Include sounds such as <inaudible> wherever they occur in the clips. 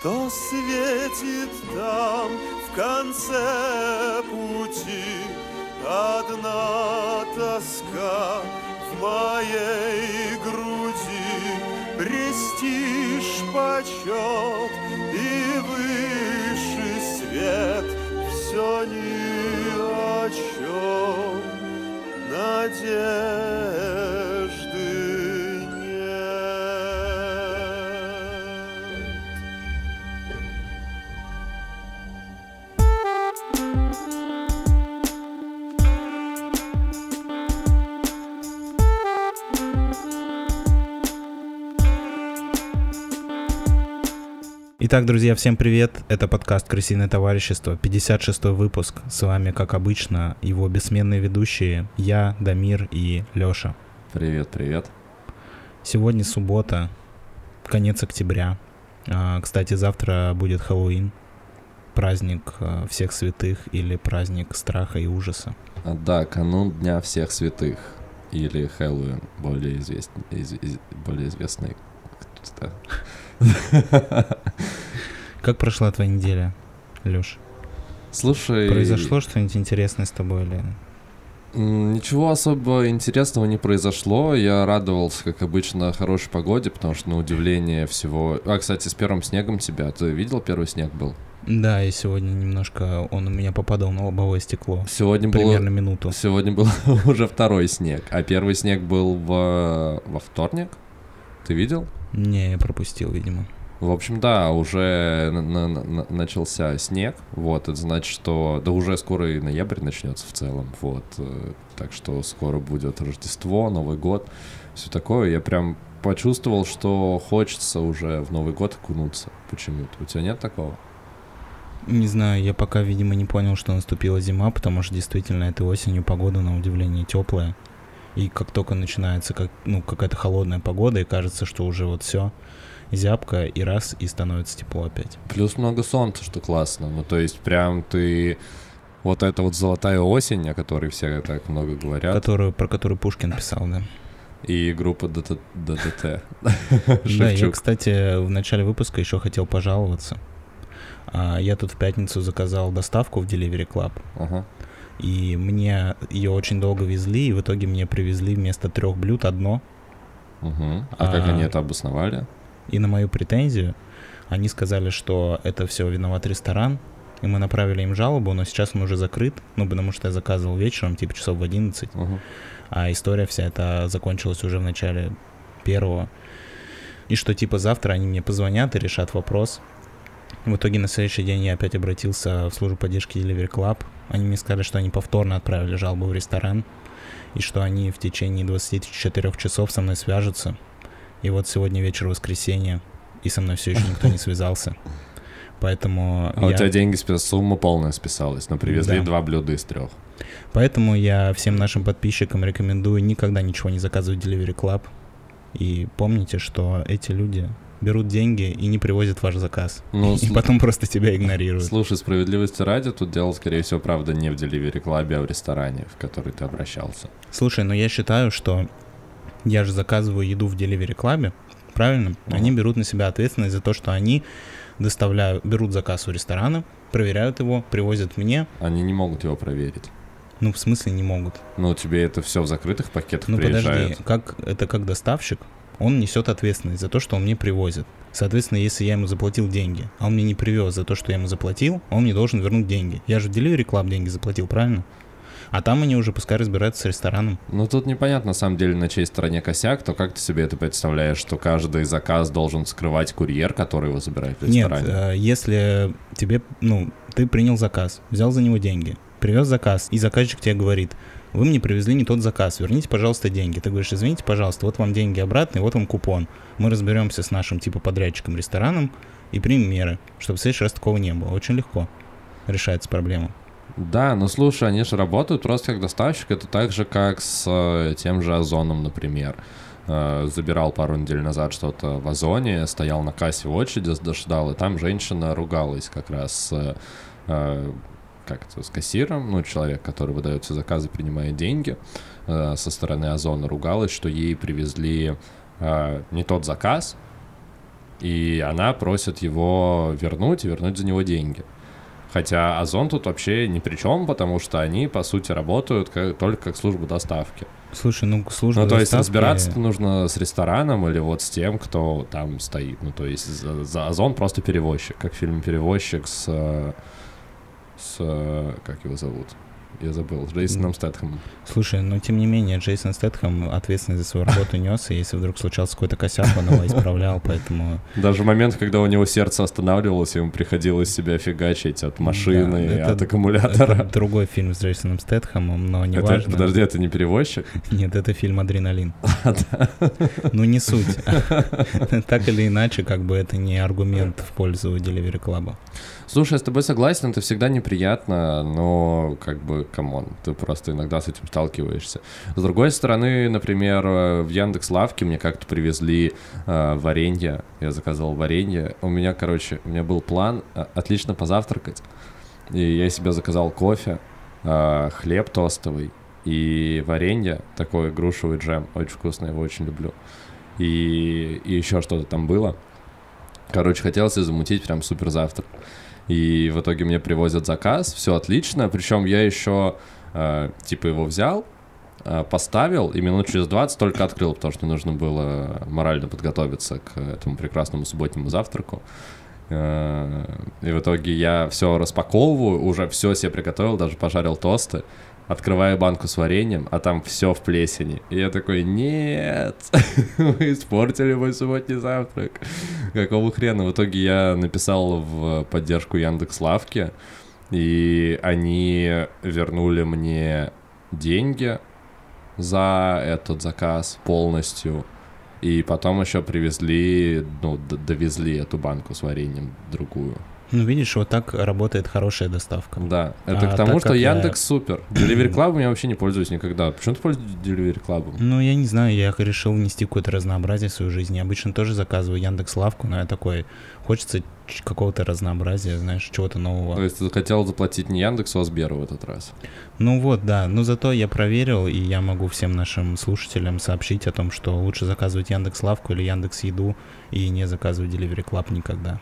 Что светит там в конце пути? Одна тоска в моей груди, Престиж, почет и высший свет. Все ни о чем надежды Итак, друзья, всем привет. Это подкаст «Крысиное товарищество», 56 выпуск. С вами, как обычно, его бессменные ведущие я, Дамир и Лёша. Привет, привет. Сегодня суббота, конец октября. А, Кстати, завтра будет Хэллоуин, праздник а, всех святых или праздник страха и ужаса. А, Да, канун Дня всех святых. Или Хэллоуин, более, известный, из- из- более известный. Кто-то. <laughs> Как прошла твоя неделя, Лёш? Слушай... Произошло что-нибудь интересное с тобой или... Ничего особо интересного не произошло. Я радовался, как обычно, хорошей погоде, потому что, на удивление всего... А, кстати, с первым снегом тебя. Ты видел, первый снег был? Да, и сегодня немножко он у меня попадал на лобовое стекло. Сегодня было... Примерно минуту. Сегодня был <laughs> уже второй снег, а первый снег был в... во вторник. Ты видел? Не, я пропустил, видимо. В общем, да, уже на- на- на- начался снег, вот, это значит, что, да уже скоро и ноябрь начнется в целом, вот, э, так что скоро будет Рождество, Новый год, все такое, я прям почувствовал, что хочется уже в Новый год окунуться почему-то, у тебя нет такого? Не знаю, я пока, видимо, не понял, что наступила зима, потому что действительно этой осенью погода, на удивление, теплая. И как только начинается как, ну, какая-то холодная погода, и кажется, что уже вот все зябко, и раз, и становится тепло опять. Плюс много солнца, что классно, ну, то есть прям ты... Вот эта вот золотая осень, о которой все так много говорят, Которую, про которую Пушкин писал, да. и группа ДТ ДТТ. <laughs> Да, я, кстати, в начале выпуска еще хотел пожаловаться. А, Я тут в пятницу заказал доставку в Delivery Club, Ага. и мне ее очень долго везли, и в итоге мне привезли вместо трех блюд одно. Мгм. А как А, они это обосновали? И на мою претензию они сказали, что это все виноват ресторан, и мы направили им жалобу, но сейчас он уже закрыт, ну, потому что я заказывал вечером, типа часов в 11, Мгм. а история вся эта закончилась уже в начале первого. И что, типа, завтра они мне позвонят и решат вопрос. В итоге на следующий день я опять обратился в службу поддержки Delivery Club. Они мне сказали, что они повторно отправили жалобу в ресторан, и что они в течение 24 часов со мной свяжутся. И вот сегодня вечер воскресенье, и со мной все еще никто не связался. Поэтому А у я... тебя деньги, сумма полная списалась, но привезли Да. два блюда из трех. Поэтому я всем нашим подписчикам рекомендую никогда ничего не заказывать в Delivery Club. И помните, что эти люди берут деньги и не привозят ваш заказ. Ну, и сл- потом просто тебя игнорируют. Слушай, справедливости ради, тут дело, скорее всего, правда, не в Delivery Club, а в ресторане, в который ты обращался. Слушай, но я считаю, что я же заказываю еду в Delivery Club, правильно? Ага. Они берут на себя ответственность за то, что они доставляют, берут заказ у ресторана, проверяют его, привозят мне. Они не могут его проверить. Ну, в смысле, не могут. Ну, тебе это все в закрытых пакетах Ну приезжает. подожди, как это как доставщик, он несет ответственность за то, что он мне привозит. Соответственно, если я ему заплатил деньги, а он мне не привез за то, что я ему заплатил, он мне должен вернуть деньги. Я же в Delivery Club деньги заплатил, правильно? А там они уже пускай разбираются с рестораном. Ну, тут непонятно, на самом деле, на чьей стороне косяк, то как ты себе это представляешь, что каждый заказ должен скрывать курьер, который его забирает в Нет, ресторане? э, если тебе, ну, ты принял заказ, взял за него деньги, привез заказ, и заказчик тебе говорит, вы мне привезли не тот заказ, верните, пожалуйста, деньги. Ты говоришь, извините, пожалуйста, вот вам деньги обратно, и вот вам купон. Мы разберемся с нашим, типа, подрядчиком, рестораном и примем меры, чтобы в следующий раз такого не было. Очень легко решается проблема. Да, но слушай, они же работают просто как доставщик. Это так же, как с э, тем же Озоном, например. Э, забирал пару недель назад что-то в Озоне, стоял на кассе в очереди, дождал, и там женщина ругалась как раз с, э, как это, с кассиром, ну, человек, который выдает все заказы, принимает деньги, со стороны Озона ругалась, что ей привезли не тот заказ, И она просит его вернуть и вернуть за него деньги. Хотя Озон тут вообще ни при чем, потому что они, по сути, работают как, только как служба доставки. Слушай, ну служба Ну, то есть разбираться нужно с рестораном или вот с тем, кто там стоит. Ну, то есть за, за Озон просто перевозчик, как фильм «Перевозчик» с... с... как его зовут? Я забыл. С Джейсоном Стэтхэмом. Слушай, но тем не менее, Джейсон Стэтхэм ответственность за свою работу нес, и если вдруг случался какой-то косяк, он его исправлял, <laughs> поэтому... Даже момент, когда у него сердце останавливалось, ему приходилось себя фигачить от машины, Да, это- от аккумулятора. Это другой фильм с Джейсоном Стэтхэмом, но не Это- важно. подожди, это не перевозчик? <laughs> Нет, это фильм «Адреналин». <laughs> Ну, не суть. Так или иначе, как бы это не аргумент в пользу Delivery Club. Слушай, я с тобой согласен, это всегда неприятно, но как бы, come on, ты просто иногда с этим сталкиваешься. С другой стороны, например, э, в Яндекс Лавке мне как-то привезли э, варенье, я заказывал варенье. У меня, короче, у меня был план э, отлично позавтракать, и я себе заказал кофе, э, хлеб тостовый и варенье, такой грушевый джем, очень вкусно, его очень люблю. И, и еще что-то там было. Короче, хотелось замутить прям супер завтрак. И в итоге мне привозят заказ, все отлично. Причем я еще э, типа его взял, э, поставил, и минут через 20 только открыл, потому что нужно было морально подготовиться к этому прекрасному субботнему завтраку. Э, И в итоге я все распаковываю, уже все себе приготовил, даже пожарил тосты. Открываю банку с вареньем, а там все в плесени. И я такой, нет, <laughs> вы испортили мой субботний завтрак. Какого хрена? В итоге я написал в поддержку Яндекс Лавки, и они вернули мне деньги за этот заказ полностью. И потом еще привезли, ну, довезли эту банку с вареньем другую. Ну, видишь, вот так работает хорошая доставка. Да, это А к тому, так что как я- Яндекс супер. Delivery Club я вообще не пользуюсь никогда. Почему ты пользуешься Delivery Club? Ну, я не знаю, я решил внести какое-то разнообразие в свою жизнь. Я обычно тоже заказываю Яндекс Лавку, но я такой, хочется какого-то разнообразия, знаешь, чего-то нового. То есть ты хотел заплатить не Яндексу, а Сберу в этот раз. Ну вот, да. Но зато я проверил, и я могу всем нашим слушателям сообщить о том, что лучше заказывать Яндекс Лавку или Яндекс Еду и не заказывать Delivery Club никогда.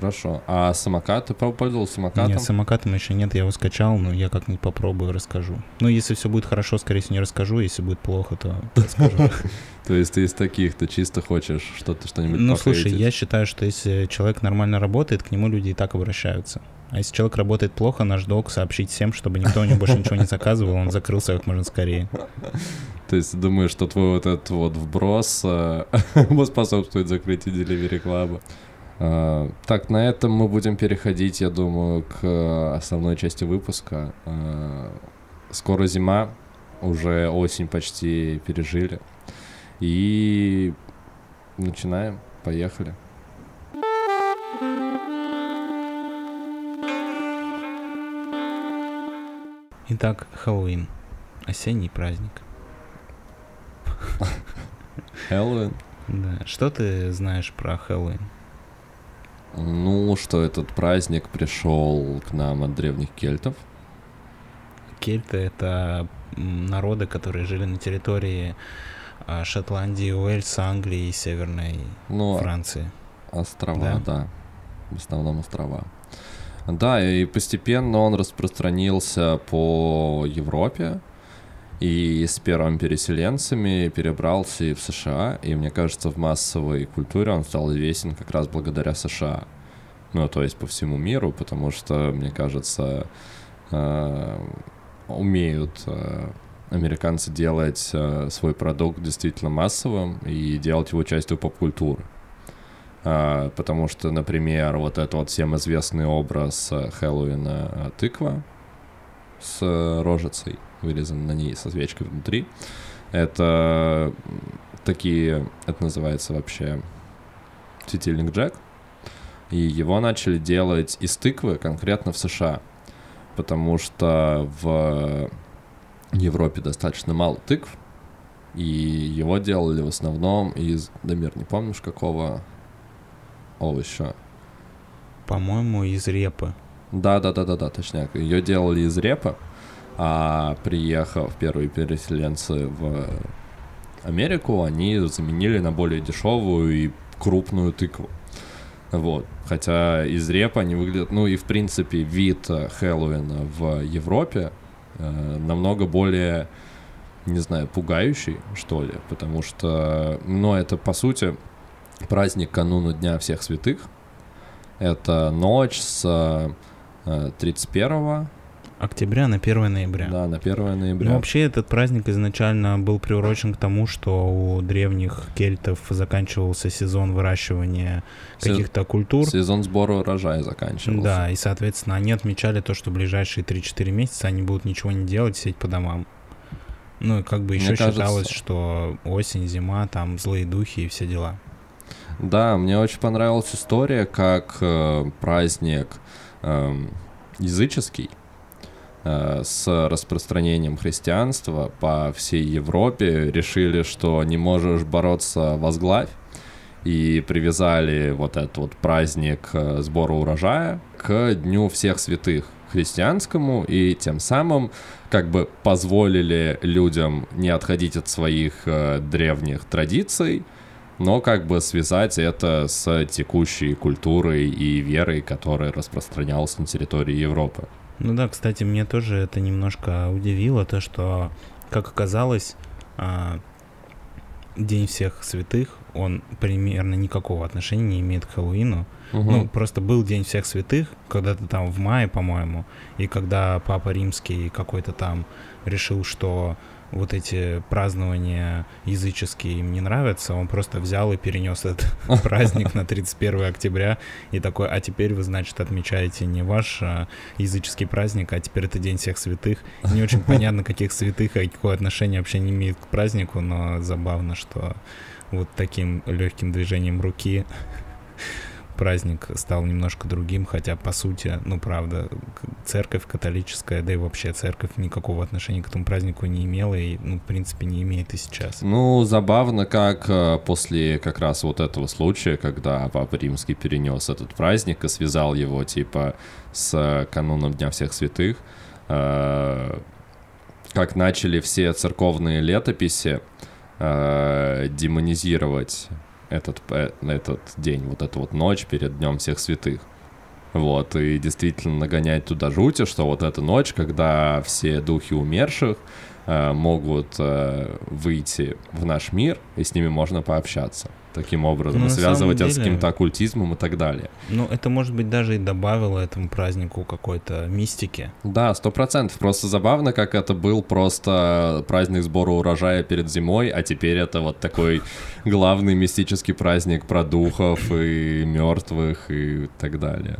Хорошо. А самокат? Ты пользовался самокатом? Нет, самокатом еще нет, я его скачал, но я как-нибудь попробую, расскажу. Ну, если все будет хорошо, скорее всего, не расскажу, если будет плохо, то <laughs> расскажу. То есть ты из таких, ты чисто хочешь что-то, что-нибудь Ну, слушай, я считаю, что если человек нормально работает, к нему люди и так обращаются. А если человек работает плохо, наш долг сообщить всем, чтобы никто у него больше ничего не заказывал, он закрылся как можно скорее. <laughs> То есть думаешь, что твой вот этот вот вброс э, <laughs> способствует закрытию Delivery Club? А, Так, на этом мы будем переходить, я думаю, к э, основной части выпуска. А, Скоро зима, уже осень почти пережили. И начинаем, поехали. Итак, Хэллоуин. Осенний праздник. Хэллоуин. Да. Что ты знаешь про Хэллоуин? Ну, что этот праздник пришел к нам от древних кельтов. Кельты — это народы, которые жили на территории а, Шотландии, Уэльса, Англии и Северной Ну, Франции. Острова, Да? да. В основном острова. Да, и постепенно он распространился по Европе. И с первыми переселенцами перебрался и в США. И мне кажется, в массовой культуре он стал известен как раз благодаря США. Ну, то есть по всему миру, потому что, мне кажется, э, умеют э, американцы делать э, свой продукт действительно массовым и делать его частью поп-культуры. А, потому что, например, вот этот вот всем известный образ э, Хэллоуина э, тыква с э, рожицей, вырезан на ней со свечкой внутри. Это такие, это называется вообще светильник Джек. И его начали делать из тыквы конкретно в США. Потому что в Европе достаточно мало тыкв. И его делали в основном из, Дамир, не помнишь какого овоща? По-моему, из репы. Да, да, да, да, да, точняк. Ее делали из репы, а приехав первые переселенцы в Америку, они заменили на более дешевую и крупную тыкву. Вот. Хотя из репа они выглядят... Ну и, в принципе, вид Хэллоуина в Европе э, намного более, не знаю, пугающий, что ли. Потому что, ну, это, по сути, праздник кануна Дня Всех Святых. Это ночь с э, 31 Октября на 1 ноября. да, на 1 ноября. Ну, вообще этот праздник изначально был приурочен к тому, что у древних кельтов заканчивался сезон выращивания каких-то культур. Сезон сбора урожая заканчивался. Да, и, соответственно, они отмечали то, что ближайшие 3-4 месяца они будут ничего не делать, сидеть по домам. Ну, и как бы Мне еще кажется- считалось, что осень, зима, там злые духи и все дела. Да, мне очень понравилась история, как э, праздник эм, языческий э, с распространением христианства по всей Европе решили, что не можешь бороться возглавь, и привязали вот этот вот праздник э, сбора урожая к Дню всех святых христианскому, и тем самым как бы позволили людям не отходить от своих э, древних традиций, но как бы связать это с текущей культурой и верой, которая распространялась на территории Европы. Ну да, кстати, мне тоже это немножко удивило, то, что, как оказалось, а, День всех святых, он примерно никакого отношения не имеет к Хэллоуину. Мгм. Ну, просто был День всех святых, когда-то там в мае, по-моему, и когда Папа Римский какой-то там решил, что вот эти празднования языческие им не нравятся, он просто взял и перенес этот <laughs> праздник на 31 октября и такой, а теперь вы, значит, отмечаете не ваш а, языческий праздник, а теперь это День всех святых. Не очень понятно, каких святых и какое отношение вообще не имеет к празднику, но забавно, что вот таким легким движением руки праздник стал немножко другим, хотя по сути, ну правда, церковь католическая, да и вообще церковь никакого отношения к этому празднику не имела и, ну, в принципе, не имеет и сейчас. Ну, забавно, как э, после как раз вот этого случая, когда Папа Римский перенес этот праздник и связал его, типа, с э, кануном Дня Всех Святых, э, как начали все церковные летописи демонизировать этот, этот день, вот эту вот ночь перед Днем Всех Святых. Вот, и действительно нагонять туда жути, что вот эта ночь, когда все духи умерших могут э, выйти в наш мир, и с ними можно пообщаться. Таким образом, Ну, связывать самом это с деле- каким-то оккультизмом и так далее. Ну, это, может быть, даже и добавило этому празднику какой-то мистики. Да, сто процентов. Просто забавно, как это был просто праздник сбора урожая перед зимой, а теперь это вот такой главный мистический праздник про духов и мертвых и так далее.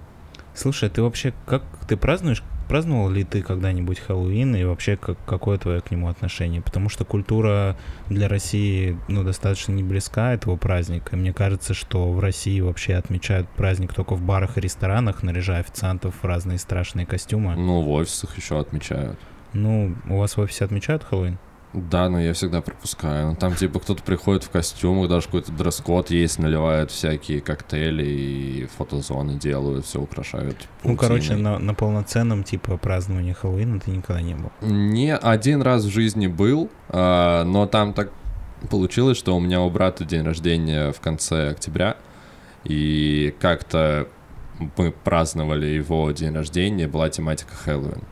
Слушай, а ты вообще как ты празднуешь? Праздновал ли ты когда-нибудь Хэллоуин и вообще как, какое твое к нему отношение? Потому что культура для России ну, достаточно не близка этого праздника. И мне кажется, что в России вообще отмечают праздник только в барах и ресторанах, наряжая официантов в разные страшные костюмы. Ну, в офисах еще отмечают. Ну, у вас в офисе отмечают Хэллоуин? Да, но я всегда пропускаю. Ну, Там типа кто-то приходит в костюмах, даже какой-то дресс-код есть, наливают всякие коктейли и фотозоны делают, все украшают. Ну, короче, паутиной. на, на полноценном типа праздновании Хэллоуина ты никогда не был. Не один раз в жизни был, а, но там так получилось, что у меня у брата день рождения в конце октября, и как-то мы праздновали его день рождения, была тематика Хэллоуин.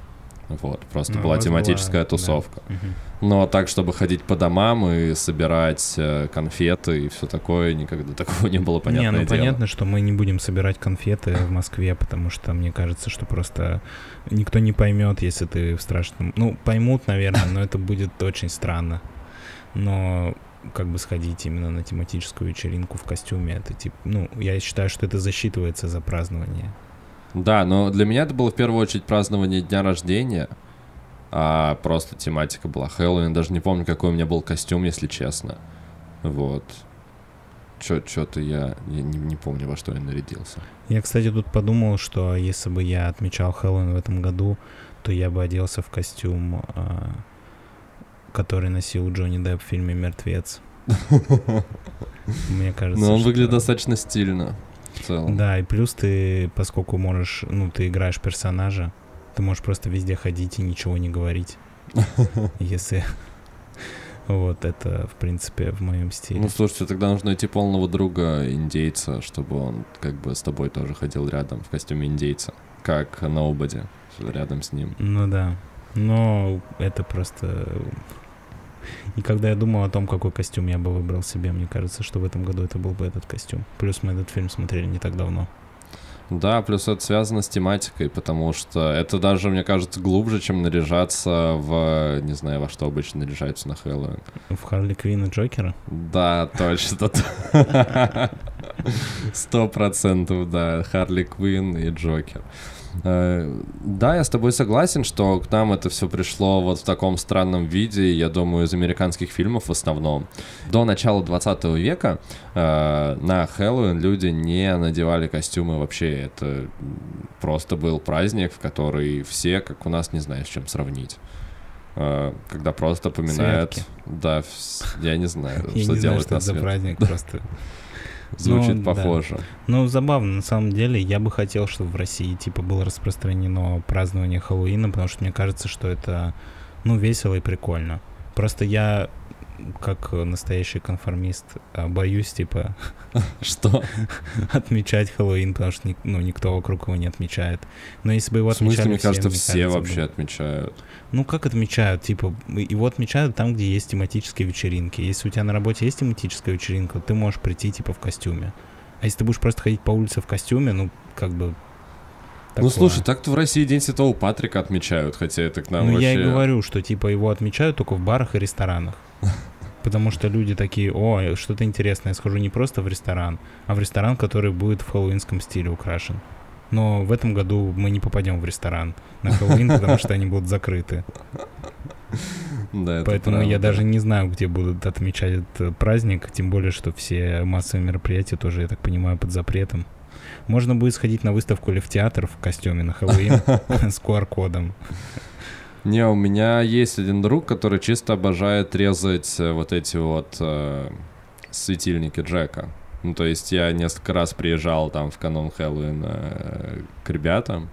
Вот, просто Ну, была тематическая была, да. тусовка. Мгм. Но так, чтобы ходить по домам и собирать э, конфеты и все такое, никогда <laughs> такого не было, понятное не, ну дело. понятно, что мы не будем собирать конфеты в Москве, потому что мне кажется, что просто никто не поймет, если ты в страшном... Ну, поймут, наверное, но это будет очень странно. Но как бы сходить именно на тематическую вечеринку в костюме, это типа... Ну, я считаю, что это засчитывается за празднование. Да, но для меня это было в первую очередь празднование дня рождения, а просто тематика была Хэллоуин. Даже не помню, какой у меня был костюм, если честно. Вот. Что-то я, я не, не помню, во что я нарядился. Я, кстати, тут подумал, что если бы я отмечал Хэллоуин в этом году, то я бы оделся в костюм, а, который носил Джонни Депп в фильме «Мертвец». <laughs> Мне кажется, Но он выглядит достаточно стильно в целом. Да, и плюс ты, поскольку можешь, ну, ты играешь персонажа, ты можешь просто везде ходить и ничего не говорить. <laughs> Если <laughs> Вот это, в принципе, в моем стиле. Ну, слушайте, тогда нужно найти полного друга индейца, чтобы он как бы с тобой тоже ходил рядом в костюме индейца, как Ноубоди рядом с ним. Ну да. Но это просто... И когда я думал о том, какой костюм я бы выбрал себе, мне кажется, что в этом году это был бы этот костюм. Плюс мы этот фильм смотрели не так давно. Да, плюс это связано с тематикой, потому что это даже, мне кажется, глубже, чем наряжаться в, не знаю, во что обычно наряжаются на Хэллоуин. В Харли Квинн и Джокера? Да, точно. Сто процентов, да, Харли Квинн и Джокер. Э, да, я с тобой согласен, что к нам это все пришло вот в таком странном виде, я думаю, из американских фильмов в основном. До начала 20 века э, на Хэллоуин люди не надевали костюмы вообще. Это просто был праздник, в который все, как у нас, не знаю, с чем сравнить э, когда просто поминают... Светки. Да, я не знаю, Я что не знаю, делать что на это за свет. праздник, просто Звучит Ну, да. похоже. Ну, забавно, на самом деле, я бы хотел, чтобы в России, типа, было распространено празднование Хэллоуина, потому что мне кажется, что это, ну, весело и прикольно. Просто я, как настоящий конформист, а, боюсь, типа, <laughs> Что? <laughs> отмечать Хэллоуин, потому что, ну, никто вокруг его не отмечает. Но если бы его В смысле, отмечали мне кажется, все вообще отмечают. Ну, как отмечают? Типа, его отмечают там, где есть тематические вечеринки. Если у тебя на работе есть тематическая вечеринка, ты можешь прийти, типа, в костюме. А если ты будешь просто ходить по улице в костюме, ну, как бы... Ну, такое. слушай, так-то в России День Святого Патрика отмечают, хотя это к нам Ну, вообще... я и говорю, что, типа, его отмечают только в барах и ресторанах. Потому что люди такие, о, что-то интересное, я схожу не просто в ресторан, а в ресторан, который будет в хэллоуинском стиле украшен. Но в этом году мы не попадем в ресторан на Хэллоуин, потому что они будут закрыты. Да, это Поэтому я правда. даже не знаю, где будут отмечать этот праздник, тем более, что все массовые мероприятия тоже, я так понимаю, под запретом. Можно будет сходить на выставку или в театр в костюме на Хэллоуин <laughs> с QR-кодом. Не, у меня есть один друг, который чисто обожает резать э, вот эти вот э, светильники Джека. Ну, то есть я несколько раз приезжал там в канун Хэллоуина э, к ребятам,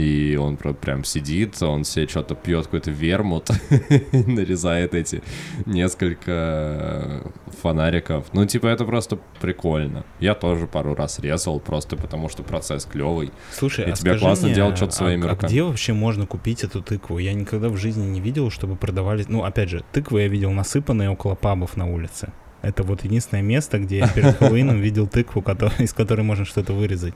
и он прям сидит, он себе что-то пьет, какой-то вермут, <laughs> нарезает эти несколько э, фонариков. Ну, типа, это просто прикольно. Я тоже пару раз резал, просто потому что процесс клевый. Слушай, И а тебе скажи классно мне, делать что-то а- своими а, руками. где вообще можно купить эту тыкву? Я никогда в жизни не видел, чтобы продавали... Ну, опять же, тыквы я видел насыпанные около пабов на улице. Это вот единственное место, где я перед <laughs> Хэллоуином видел тыкву, <laughs> из которой можно что-то вырезать.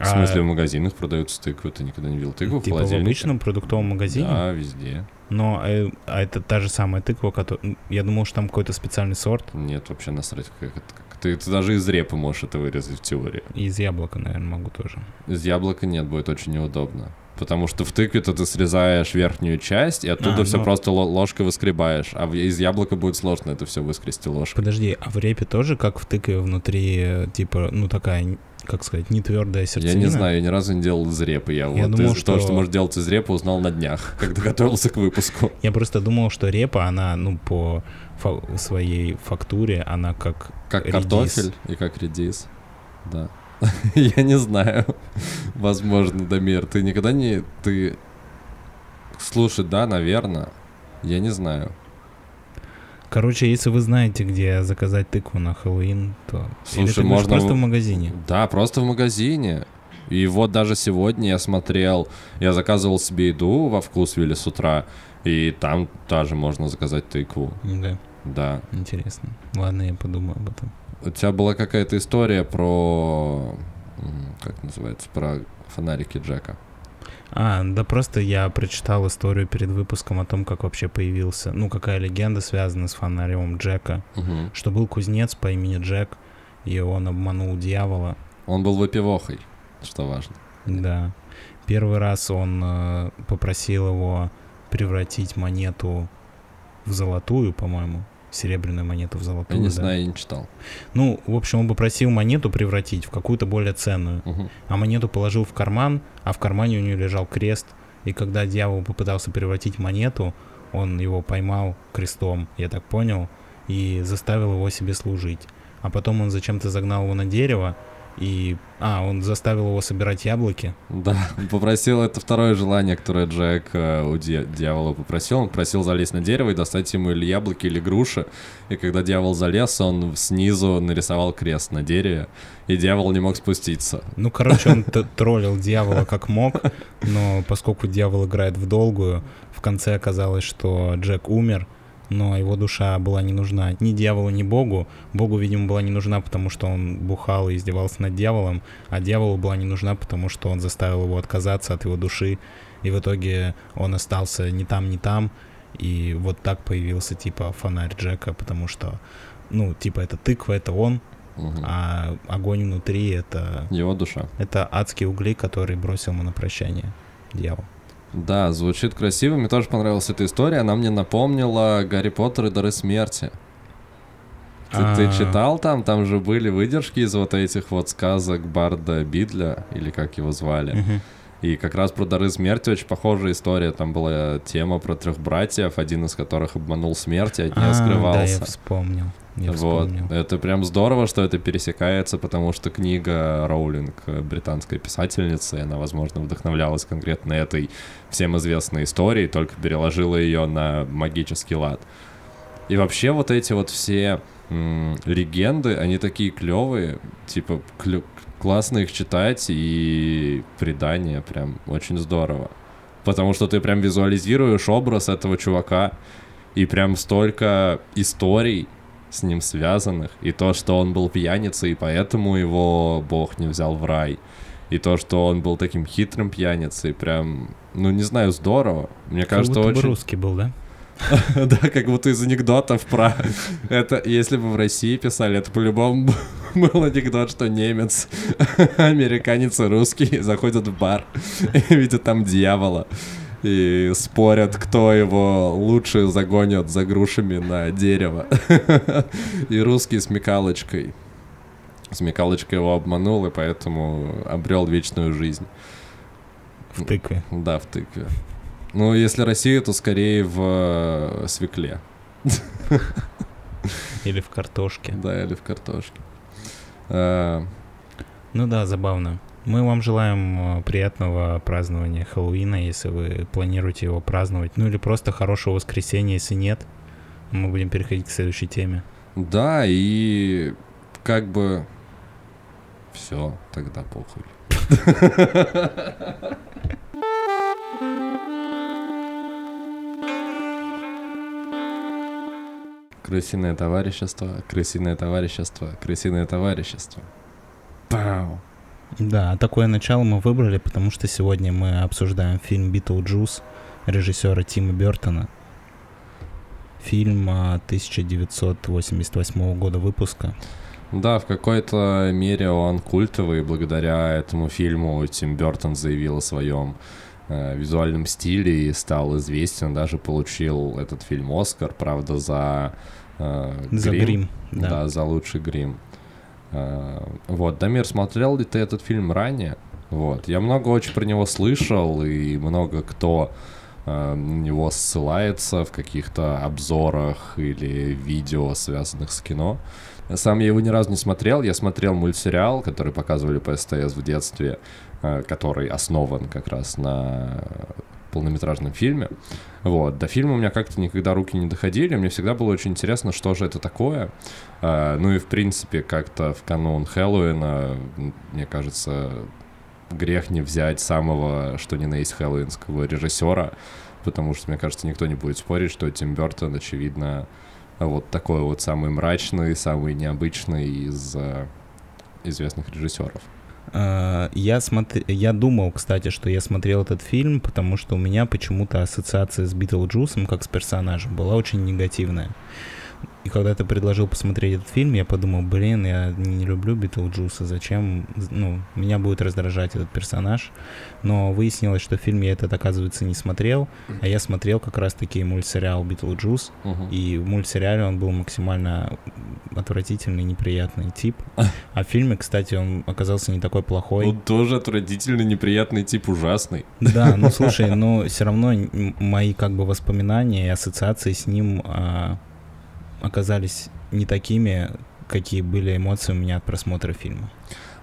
В смысле, в магазинах продаются тыквы, ты никогда не видел тыкву в А, Типа в холодильнике? обычном продуктовом магазине? Да, везде. Но э, а это та же самая тыква, которая... Я думал, что там какой-то специальный сорт. Нет, вообще насрать, как это. как- Ты, ты даже из репы можешь это вырезать в теории. И из яблока, наверное, могу тоже. Из яблока нет, будет очень неудобно. Потому что в тыкве-то ты срезаешь верхнюю часть, и оттуда А, все ну. просто ло- ложкой выскребаешь. А из яблока будет сложно это все выскрести ложкой. Подожди, а в репе тоже, как в тыкве, внутри, типа, ну такая, как сказать, не твердая сердцевина? Я не знаю, я ни разу не делал из репы. Я, Я вот думал, из что- что можно делать из репы, узнал на днях, <laughs> когда готовился к выпуску. Я просто думал, что репа, она, ну, по фа- своей фактуре, она как... Как Редис. картофель и как редис. Да. <laughs> Я не знаю. Возможно, Дамир, ты никогда не... Ты... Слушай, да, наверное. Я не знаю. Короче, если вы знаете, где заказать тыкву на Хэллоуин, то... Или Слушай, говоришь, можно просто в- магазине. Да, просто в магазине. И вот даже сегодня я смотрел, я заказывал себе еду во вкусвилле с утра, и там тоже можно заказать тыкву. Да, Да. интересно. Ладно, я подумаю об этом. У тебя была какая-то история про... Как называется? Про фонарики Джека. А, да просто я прочитал историю перед выпуском о том, как вообще появился, ну, какая легенда связана с фонарем Джека. Мгм. Что был кузнец по имени Джек, и он обманул дьявола. Он был выпивохой, что важно. Да. Первый раз он э, попросил его превратить монету в золотую, по-моему. Серебряную монету в золотую. Я не да. знаю, я не читал. Ну, в общем, он попросил монету превратить в какую-то более ценную. Мгм. А монету положил в карман, а в кармане у нее лежал крест. И когда дьявол попытался превратить монету, он его поймал крестом, я так понял, и заставил его себе служить. А потом он зачем-то загнал его на дерево И, а, он заставил его собирать яблоки. Да, попросил, это второе желание, которое Джек э, у дья- дьявола попросил. Он просил залезть на дерево и достать ему или яблоки, или груши. И когда дьявол залез, он снизу нарисовал крест на дереве, и дьявол не мог спуститься. Ну, короче, он троллил дьявола как мог, но поскольку дьявол играет в долгую, в конце оказалось, что Джек умер, но его душа была не нужна ни дьяволу, ни богу. Богу, видимо, была не нужна, потому что он бухал и издевался над дьяволом, а дьяволу была не нужна, потому что он заставил его отказаться от его души, и в итоге он остался ни там, ни там, и вот так появился, типа, фонарь Джека, потому что, ну, типа, это тыква, это он, Мгм. а огонь внутри — это Его душа. это адские угли, которые бросил ему на прощание дьявол. Да, звучит красиво. Мне тоже понравилась эта история. Она мне напомнила Гарри Поттер и Дары Смерти. Ты, ты А. читал там? Там же были выдержки из вот этих вот сказок Барда Бидля, или как его звали. И как раз про Дары Смерти очень похожая история. Там была тема про трех братьев, один из которых обманул смерть и от нее А, Да, скрывался. я вспомнил. Я Вот. вспомнил. Это прям здорово, что это пересекается, потому что книга Роулинг, э, британская писательница, и она, возможно, вдохновлялась конкретно этой всем известной историей, только переложила ее на магический лад. И вообще вот эти вот все м, легенды, они такие клевые, типа клё- классно их читать и предание прям очень здорово. Потому что ты прям визуализируешь образ этого чувака, и прям столько историй с ним связанных. И то, что он был пьяницей, и поэтому его бог не взял в рай. И то, что он был таким хитрым пьяницей, прям, ну не знаю, здорово. Мне Как кажется, будто бы очень... русский был, да? <laughs> Да, как будто из анекдотов про... <laughs> Это, если бы в России писали, это по-любому <laughs> был анекдот, что немец, американец и русский заходят в бар и видят там дьявола. И спорят, кто его лучше загонит за грушами на дерево. <laughs> И русский с Микалочкой. Смекалочка его обманул, и поэтому обрел вечную жизнь. В тыкве. Да, в тыкве. Ну, если Россия, то скорее в э, свекле. Или в картошке. Да, или в картошке. Э, Ну да, забавно. Мы вам желаем э, приятного празднования Хэллоуина, если вы планируете его праздновать. Ну или просто хорошего воскресенья, если нет. Мы будем переходить к следующей теме. Да, и как бы... Все, тогда похуй. <laughs> Крысиное товарищество, крысиное товарищество, крысиное товарищество. Пау. Да, такое начало мы выбрали, потому что сегодня мы обсуждаем фильм «Битлджус» режиссера Тима Бертона. Фильм а, 1988 года выпуска. Да, в какой-то мере он культовый. Благодаря этому фильму Тим Бертон заявил о своем э, визуальном стиле и стал известен. Даже получил этот фильм Оскар, правда, за, э, За грим. Да. Да. за лучший грим. Э, вот, Дамир, смотрел ли ты этот фильм ранее? Вот, я много очень про него слышал, и много кто э, на него ссылается в каких-то обзорах или видео, связанных с кино. Сам я его ни разу не смотрел. Я смотрел мультсериал, который показывали по СТС в детстве, э, который основан как раз на полнометражном фильме. Вот. До фильма у меня как-то никогда руки не доходили. Мне всегда было очень интересно, что же это такое. Э, Ну и, в принципе, как-то в канун Хэллоуина, мне кажется, грех не взять самого, что ни на есть хэллоуинского режиссера, потому что, мне кажется, никто не будет спорить, что Тим Бертон, очевидно, вот такой вот самый мрачный, самый необычный из э, известных режиссеров. А, Я, смотр... я думал, кстати, что я смотрел этот фильм, потому что у меня почему-то ассоциация с Битлджусом, как с персонажем, была очень негативная. И когда ты предложил посмотреть этот фильм, я подумал, блин, я не люблю Битлджуса, зачем, ну, меня будет раздражать этот персонаж. Но выяснилось, что фильм я этот, оказывается, не смотрел, а я смотрел как раз-таки мультсериал Битлджус, Мгм. и в мультсериале он был максимально отвратительный, неприятный тип. <laughs> А в фильме, кстати, он оказался не такой плохой. Он тоже отвратительный, неприятный тип, ужасный. Да, <laughs> ну слушай, но все равно мои как бы воспоминания и ассоциации с ним а, оказались не такими, какие были эмоции у меня от просмотра фильма.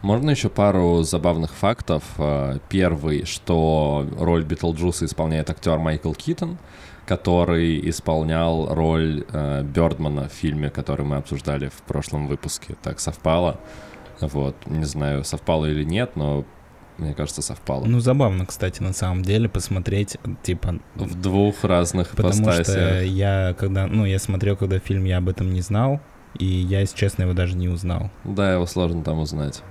Можно еще пару забавных фактов. Э, первый, что роль Битлджуса исполняет актер Майкл Китон, который исполнял роль э, Бёрдмана в фильме, который мы обсуждали в прошлом выпуске. Так совпало. Вот, не знаю, совпало или нет, но мне кажется, совпало. Ну, забавно, кстати, на самом деле, посмотреть, типа... В двух разных Потому что я, когда, ну, я смотрел, когда фильм, я об этом не знал, и я, если честно, его даже не узнал. Да, его сложно там узнать.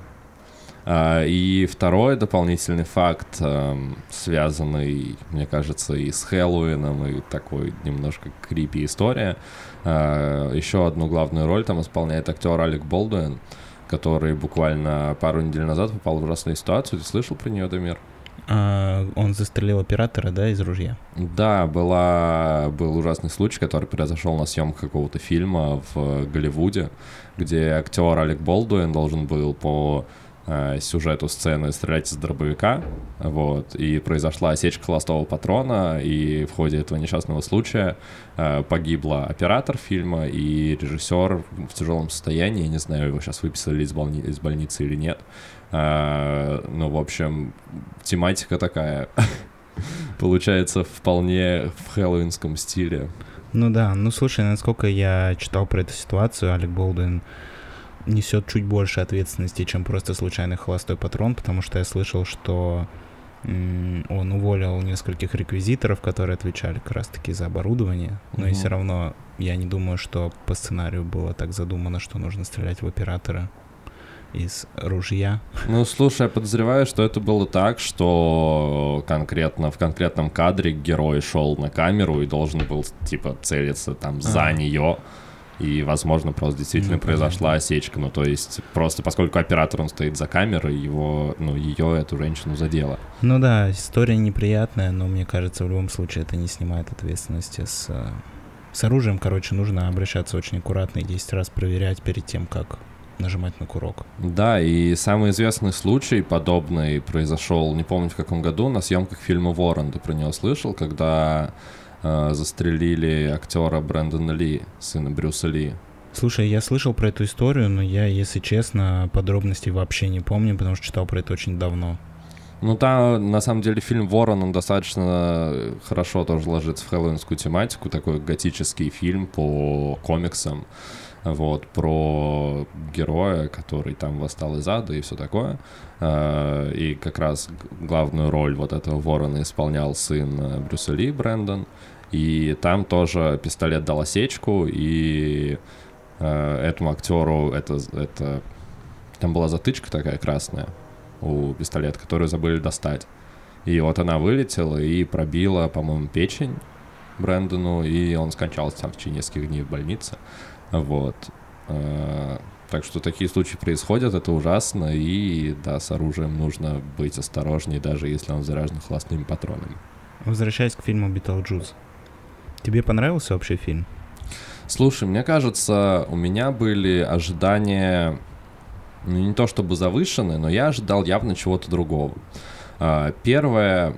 А, и второй дополнительный факт, эм, связанный, мне кажется, и с Хэллоуином, и такой немножко крипи история. А, еще одну главную роль там исполняет актер Алек Болдуин, который буквально пару недель назад попал в ужасную ситуацию. Ты слышал про нее, Дамир? А, он застрелил оператора, да, из ружья? Да, была, был ужасный случай, который произошел на съемках какого-то фильма в Голливуде, где актер Алек Болдуин должен был по сюжету сцены стрелять из дробовика, вот, и произошла осечка холостого патрона, и в ходе этого несчастного случая э, погибла оператор фильма и режиссер в тяжелом состоянии, я не знаю, его сейчас выписали из, больни- из больницы или нет, э, ну, в общем, тематика такая, <laughs> получается, вполне в хэллоуинском стиле. Ну да, ну слушай, насколько я читал про эту ситуацию, Алек Болдуин несет чуть больше ответственности, чем просто случайный холостой патрон, потому что я слышал, что он уволил нескольких реквизиторов, которые отвечали как раз-таки за оборудование, но угу. и все равно я не думаю, что по сценарию было так задумано, что нужно стрелять в оператора из ружья. Ну, слушай, я подозреваю, что это было так, что конкретно в конкретном кадре герой шел на камеру и должен был, типа, целиться там за а. нее и, возможно, просто действительно ну, произошла осечка. Ну, то есть, просто поскольку оператор, он стоит за камерой, его, ну, ее, эту женщину задело. Ну да, история неприятная, но мне кажется, в любом случае это не снимает ответственности с... Э, с оружием, короче, нужно обращаться очень аккуратно и 10 раз проверять перед тем, как нажимать на курок. Да, и самый известный случай подобный произошел, не помню в каком году, на съемках фильма «Ворон». Ты про него слышал, когда э, застрелили актера Брэндона Ли, сына Брюса Ли. Слушай, я слышал про эту историю, но я, если честно, подробностей вообще не помню, потому что читал про это очень давно. Ну, там, на самом деле, фильм «Ворон», он достаточно хорошо тоже ложится в хэллоуинскую тематику, такой готический фильм по комиксам, вот, про героя, который там восстал из ада и все такое. Э, и как раз главную роль вот этого ворона исполнял сын э, Брюса Ли, Брэндон. И там тоже пистолет дал осечку, и э, этому актеру это, это... Там была затычка такая красная у пистолета, которую забыли достать. И вот она вылетела и пробила, по-моему, печень Брэндону, и он скончался там в течение нескольких дней в больнице. Вот. Так что такие случаи происходят, это ужасно, и да, с оружием нужно быть осторожнее, даже если он заряжен холостыми патронами. Возвращаясь к фильму «Битлджус», тебе понравился вообще фильм? Слушай, мне кажется, у меня были ожидания, ну не то чтобы завышенные, но я ожидал явно чего-то другого. А, первое,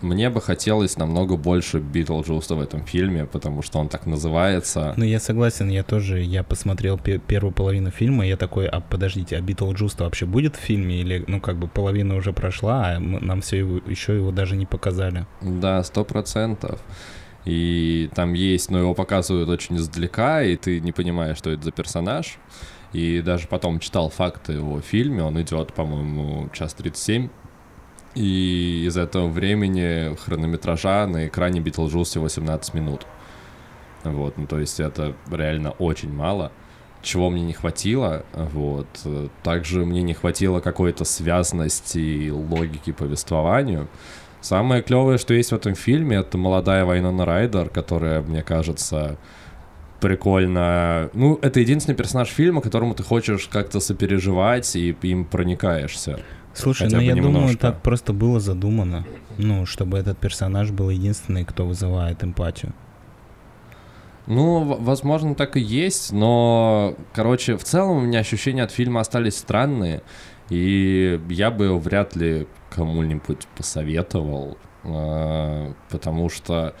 мне бы хотелось намного больше Битлджуса в этом фильме, потому что он так называется. Ну, я согласен, я тоже, я посмотрел первую половину фильма, и я такой, а подождите, а битлджус вообще будет в фильме? Или, ну, как бы половина уже прошла, а нам все его, еще его даже не показали? Да, сто процентов. И там есть, но его показывают очень издалека, и ты не понимаешь, что это за персонаж. И даже потом читал факты о фильме, он идет, по-моему, час 37, и из этого времени хронометража на экране Битлджус всего 17 минут. Вот, ну то есть это реально очень мало. Чего мне не хватило, вот. Также мне не хватило какой-то связности и логики повествованию. Самое клевое, что есть в этом фильме, это молодая Вайнона Райдер, которая, мне кажется, прикольно. Ну, это единственный персонаж фильма, которому ты хочешь как-то сопереживать и им проникаешься. Слушай, ну я немножко. думаю, так просто было задумано. Ну, чтобы этот персонаж был единственный, кто вызывает эмпатию. Ну, возможно, так и есть, но, короче, в целом у меня ощущения от фильма остались странные, и я бы вряд ли кому-нибудь посоветовал, а, потому что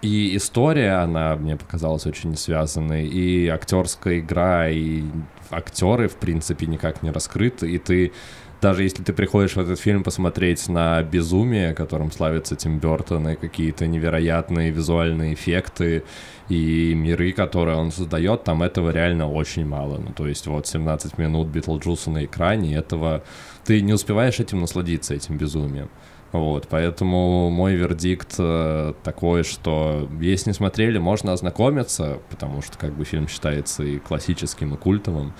и история, она мне показалась очень связанной, и актерская игра, и актеры, в принципе, никак не раскрыты, и ты даже если ты приходишь в этот фильм посмотреть на безумие, которым славится Тим Бертон, и какие-то невероятные визуальные эффекты и миры, которые он создает, там этого реально очень мало. Ну, то есть вот 17 минут Битлджуса на экране, этого ты не успеваешь этим насладиться, этим безумием. Вот, поэтому мой вердикт э, такой, что если не смотрели, можно ознакомиться, потому что как бы фильм считается и классическим, и культовым,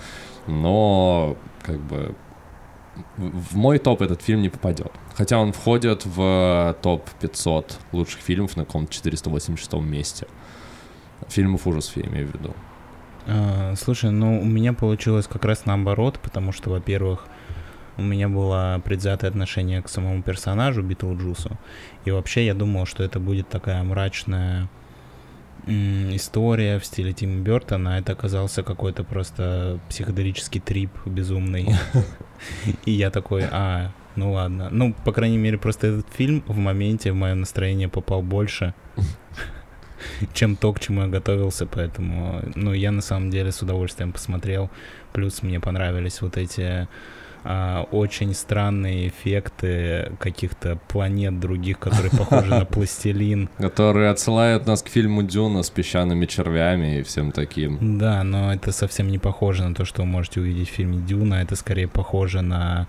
но как бы в мой топ этот фильм не попадет. Хотя он входит в топ 500 лучших фильмов на каком-то 486 месте. Фильмов ужасов я имею в виду. А, слушай, ну у меня получилось как раз наоборот, потому что, во-первых, у меня было предвзятое отношение к самому персонажу Битлджусу. И вообще я думал, что это будет такая мрачная история в стиле Тима Бертона, это оказался какой-то просто психоделический трип безумный. И я такой, а, ну ладно. Ну, по крайней мере, просто этот фильм в моменте в мое настроение попал больше, чем то, к чему я готовился, поэтому, ну, я на самом деле с удовольствием посмотрел. Плюс мне понравились вот эти а, очень странные эффекты каких-то планет других, которые похожи на <laughs> пластилин. Которые отсылают нас к фильму Дюна с песчаными червями и всем таким. Да, но это совсем не похоже на то, что вы можете увидеть в фильме Дюна. Это скорее похоже на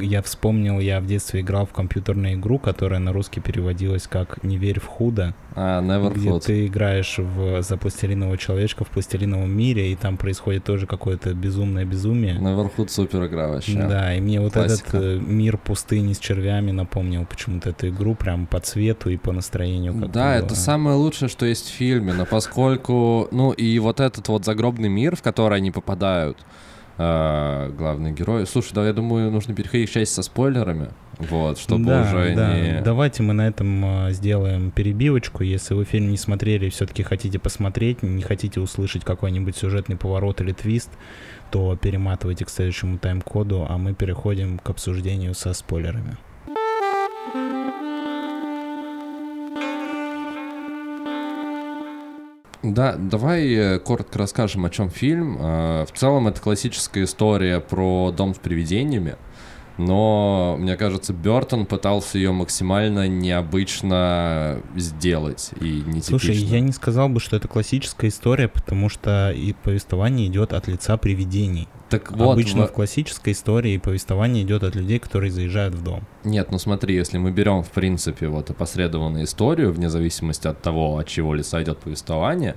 я вспомнил, я в детстве играл в компьютерную игру, которая на русский переводилась как «Не верь в худо». А, Never Где Food. ты играешь в, за пластилинового человечка в пластилиновом мире, и там происходит тоже какое-то безумное безумие. Neverhood супер игра вообще. Да, и мне вот Классика. этот э, мир пустыни с червями напомнил почему-то эту игру прям по цвету и по настроению. Как Да, это самое лучшее, что есть в фильме, но поскольку, ну и вот этот вот загробный мир, в который они попадают, э, главные герои. Слушай, да, я думаю, нужно переходить к части со спойлерами, вот, чтобы да, уже да. не... Давайте мы на этом а, сделаем перебивочку. Если вы фильм не смотрели все-таки хотите посмотреть, не хотите услышать какой-нибудь сюжетный поворот или твист, то перематывайте к следующему тайм-коду, а мы переходим к обсуждению со спойлерами. Да, давай э, коротко расскажем, о чем фильм. Э, В целом это классическая история про дом с привидениями, но, мне кажется, Бертон пытался ее максимально необычно сделать и нетипично. Слушай, я не сказал бы, что это классическая история, потому что и повествование идет от лица привидений. Так вот, Обычно в- в классической истории повествование идет от людей, которые заезжают в дом. Нет, ну смотри, если мы берем, в принципе, вот опосредованную историю, вне зависимости от того, от чего лица идет повествование,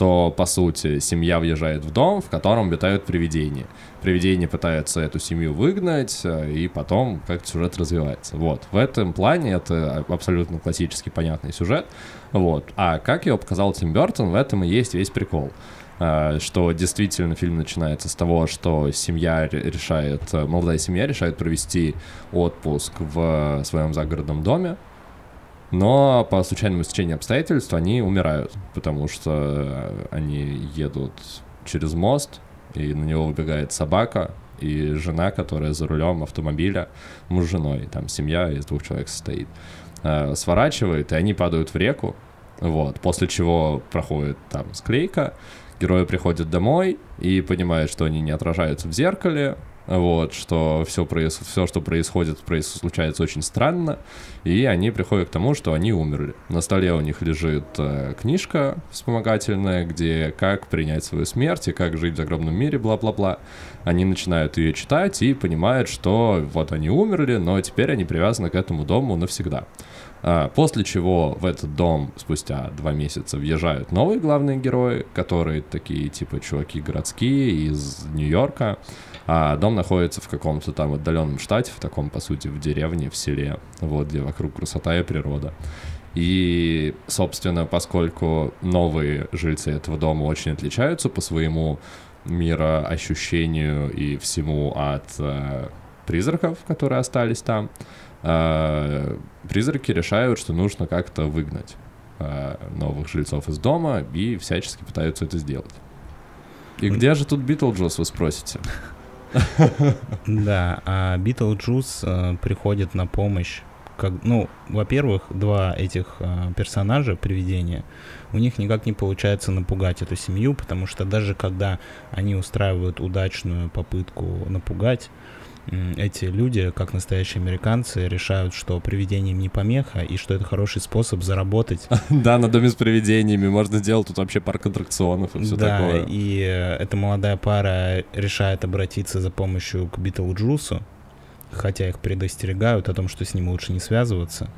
то, по сути, семья въезжает в дом, в котором обитают привидения. Привидение пытается эту семью выгнать, э, и потом как-то сюжет развивается. Вот, в этом плане это абсолютно классический понятный сюжет. Вот, а как его показал Тим Бертон, в этом и есть весь прикол. Э, Что действительно фильм начинается с того, что семья ре- решает, э, молодая семья решает провести отпуск в своем загородном доме, но по случайному стечению обстоятельств они умирают, потому что э, они едут через мост, и на него выбегает собака, и жена, которая за рулем автомобиля, муж с женой, там семья из двух человек состоит, э, сворачивает, и они падают в реку, вот, после чего проходит там склейка, герои приходят домой и понимают, что они не отражаются в зеркале, вот, что все, проис... все что происходит, проис... случается очень странно, и они приходят к тому, что они умерли. На столе у них лежит э, книжка вспомогательная, где как принять свою смерть и как жить в загробном мире, бла-бла-бла. Они начинают ее читать и понимают, что вот они умерли, но теперь они привязаны к этому дому навсегда. А, После чего в этот дом спустя два месяца въезжают новые главные герои, которые такие типа чуваки городские из Нью-Йорка. А дом находится в каком-то там отдаленном штате, в таком, по сути, в деревне, в селе, вот где вокруг красота и природа. И, собственно, поскольку новые жильцы этого дома очень отличаются по своему мироощущению и всему от э, призраков, которые остались там, э, призраки решают, что нужно как-то выгнать э, новых жильцов из дома и всячески пытаются это сделать. И где же тут Битлджус, вы спросите? <laughs> Да, а Битлджус э, приходит на помощь. Как, ну, во-первых, два этих э, персонажа, привидения, у них никак не получается напугать эту семью, потому что даже когда они устраивают удачную попытку напугать, эти люди, как настоящие американцы, решают, что привидение им не помеха, и что это хороший способ заработать. <laughs> Да, на доме с привидениями можно сделать тут вообще парк аттракционов и все такое. Да, и э, эта молодая пара решает обратиться за помощью к Битлджусу, хотя их предостерегают о том, что с ним лучше не связываться,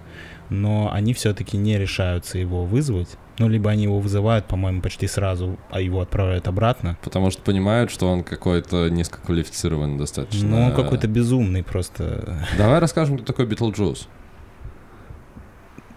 но они все-таки не решаются его вызвать, ну, либо они его вызывают, по-моему, почти сразу, а его отправляют обратно. Потому что понимают, что он какой-то низкоквалифицированный достаточно. Ну, он какой-то безумный просто. Давай расскажем, кто такой Битлджус.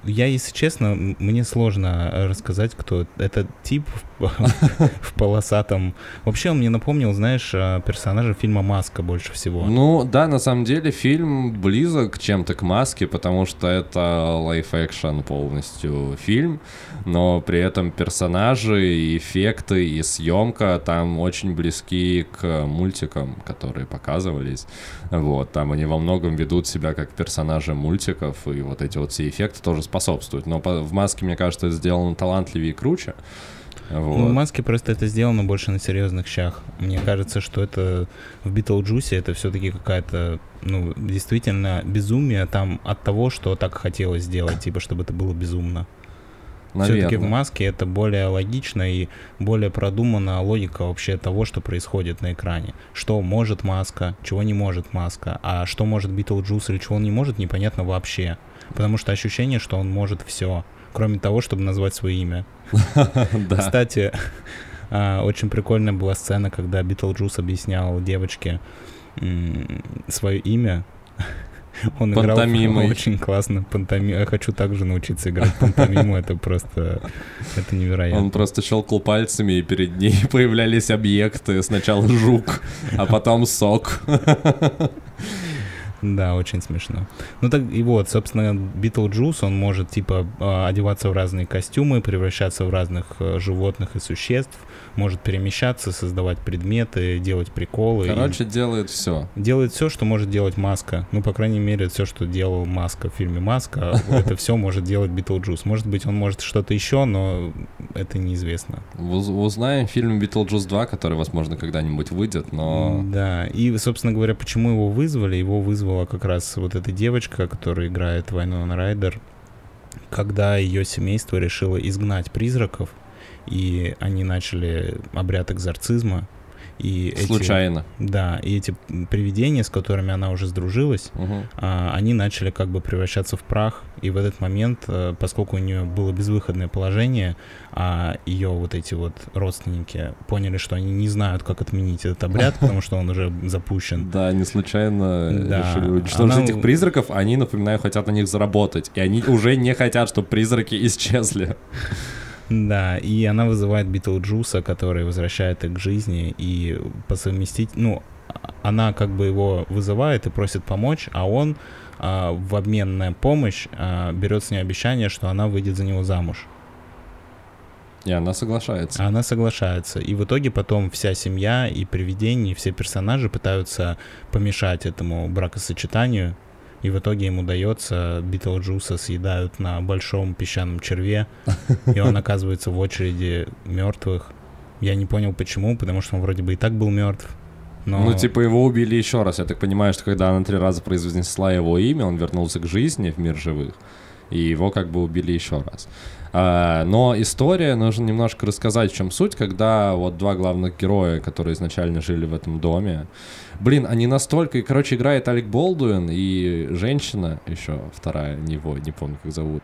Я, если честно, мне сложно рассказать, кто это тип в полосатом. Вообще он мне напомнил, знаешь, а, персонажа фильма «Маска» больше всего. Ну да, на самом деле фильм близок чем-то к «Маске», потому что это лайф-экшен полностью фильм, но при этом персонажи, и эффекты и съемка там очень близки к мультикам, которые показывались. Вот, там они во многом ведут себя как персонажи мультиков, и вот эти вот все эффекты тоже способствуют. Но в маске, мне кажется, это сделано талантливее и круче. Вот. Ну, в маске просто это сделано больше на серьезных щах. Мне кажется, что это в Битлджусе это все-таки какая-то, ну, действительно безумие там от того, что так хотелось сделать, типа, чтобы это было безумно. Все-таки в маске это более логично и более продумана логика вообще того, что происходит на экране. Что может маска, чего не может маска, а что может Битлджус или чего он не может, непонятно вообще. Потому что ощущение, что он может все, кроме того, чтобы назвать свое имя. <laughs> Кстати, а, очень прикольная была сцена, когда Битлджус объяснял девочке свое имя, <laughs> он Пантомимой. играл очень классно пантомиму. Я хочу также научиться играть пантомиму. Это просто... Это невероятно. Он просто щелкал пальцами, и перед ней <laughs> появлялись объекты. Сначала жук, а потом сок. Да, очень смешно. Ну так и вот, собственно, Битлджус, он может типа а, одеваться в разные костюмы, превращаться в разных э, животных и существ, может перемещаться, создавать предметы, делать приколы. Короче, и... делает все. Делает все, что может делать Маска. Ну, по крайней мере, все, что делал Маска в фильме Маска, это все может делать Битлджус. Может быть, он может что-то еще, но это неизвестно. Узнаем фильм Битлджус 2, который, возможно, когда-нибудь выйдет, но... Да, и, собственно говоря, почему его вызвали? Его вызвала как раз вот эта девочка, которая играет Вайнона Райдер, когда ее семейство решило изгнать призраков, и они начали обряд экзорцизма. И эти, Случайно. Да, и эти привидения, с которыми она уже сдружилась, угу. а, они начали как бы превращаться в прах. И в этот момент, а, поскольку у нее было безвыходное положение, а ее вот эти вот родственники поняли, что они не знают, как отменить этот обряд, <laughs> потому что он уже запущен. Да, они случайно решили уничтожить этих призраков, они, напоминаю, хотят на них заработать. И они уже не хотят, чтобы призраки <laughs> исчезли. Да, и она вызывает Битлджуса, который возвращает их к жизни, и по совместительству, ну, она как бы его вызывает и просит помочь, а он а, в обмен на помощь а, берет с нее обещание, что она выйдет за него замуж. И она соглашается. Она соглашается. И в итоге потом вся семья и привидения, и все персонажи пытаются помешать этому бракосочетанию и в итоге им удается Битлджуса съедают на большом песчаном черве, и он <laughs> оказывается в очереди мертвых. Я не понял почему, потому что он вроде бы и так был мертв. Но... Ну, типа, его убили еще раз. Я так понимаю, что когда она три раза произнесла его имя, он вернулся к жизни в мир живых, и его как бы убили еще раз. А, но история, нужно немножко рассказать, в чем суть, когда вот два главных героя, которые изначально жили в этом доме, блин, они настолько, и, короче, играет Алек Болдуин и женщина еще вторая, него, не помню, как зовут,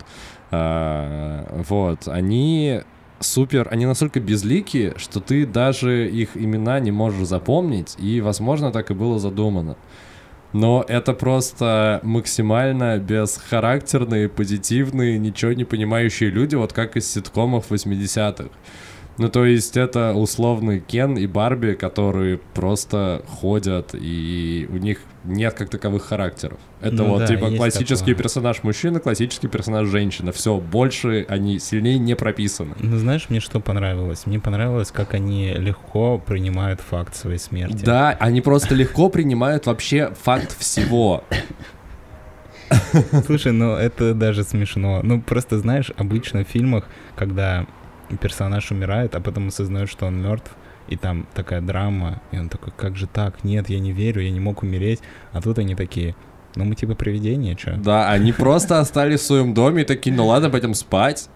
а, вот, они супер, они настолько безликие, что ты даже их имена не можешь запомнить, и, возможно, так и было задумано но это просто максимально бесхарактерные, позитивные, ничего не понимающие люди, вот как из ситкомов 80-х. Ну, то есть это условный Кен и Барби, которые просто ходят, и у них нет как таковых характеров. Это ну, вот да, типа классический такое. персонаж мужчина, классический персонаж женщина. Все, больше они сильнее не прописаны. Ну, знаешь, мне что понравилось? Мне понравилось, как они легко принимают факт своей смерти. Да, они просто легко принимают вообще факт всего. Слушай, ну это даже смешно. Ну просто знаешь, обычно в фильмах, когда персонаж умирает, а потом осознает, что он мертв, и там такая драма, и он такой, как же так? Нет, я не верю, я не мог умереть. А тут они такие, ну мы типа привидения, чё? Да, они просто остались в своем доме и такие, ну ладно, пойдем спать.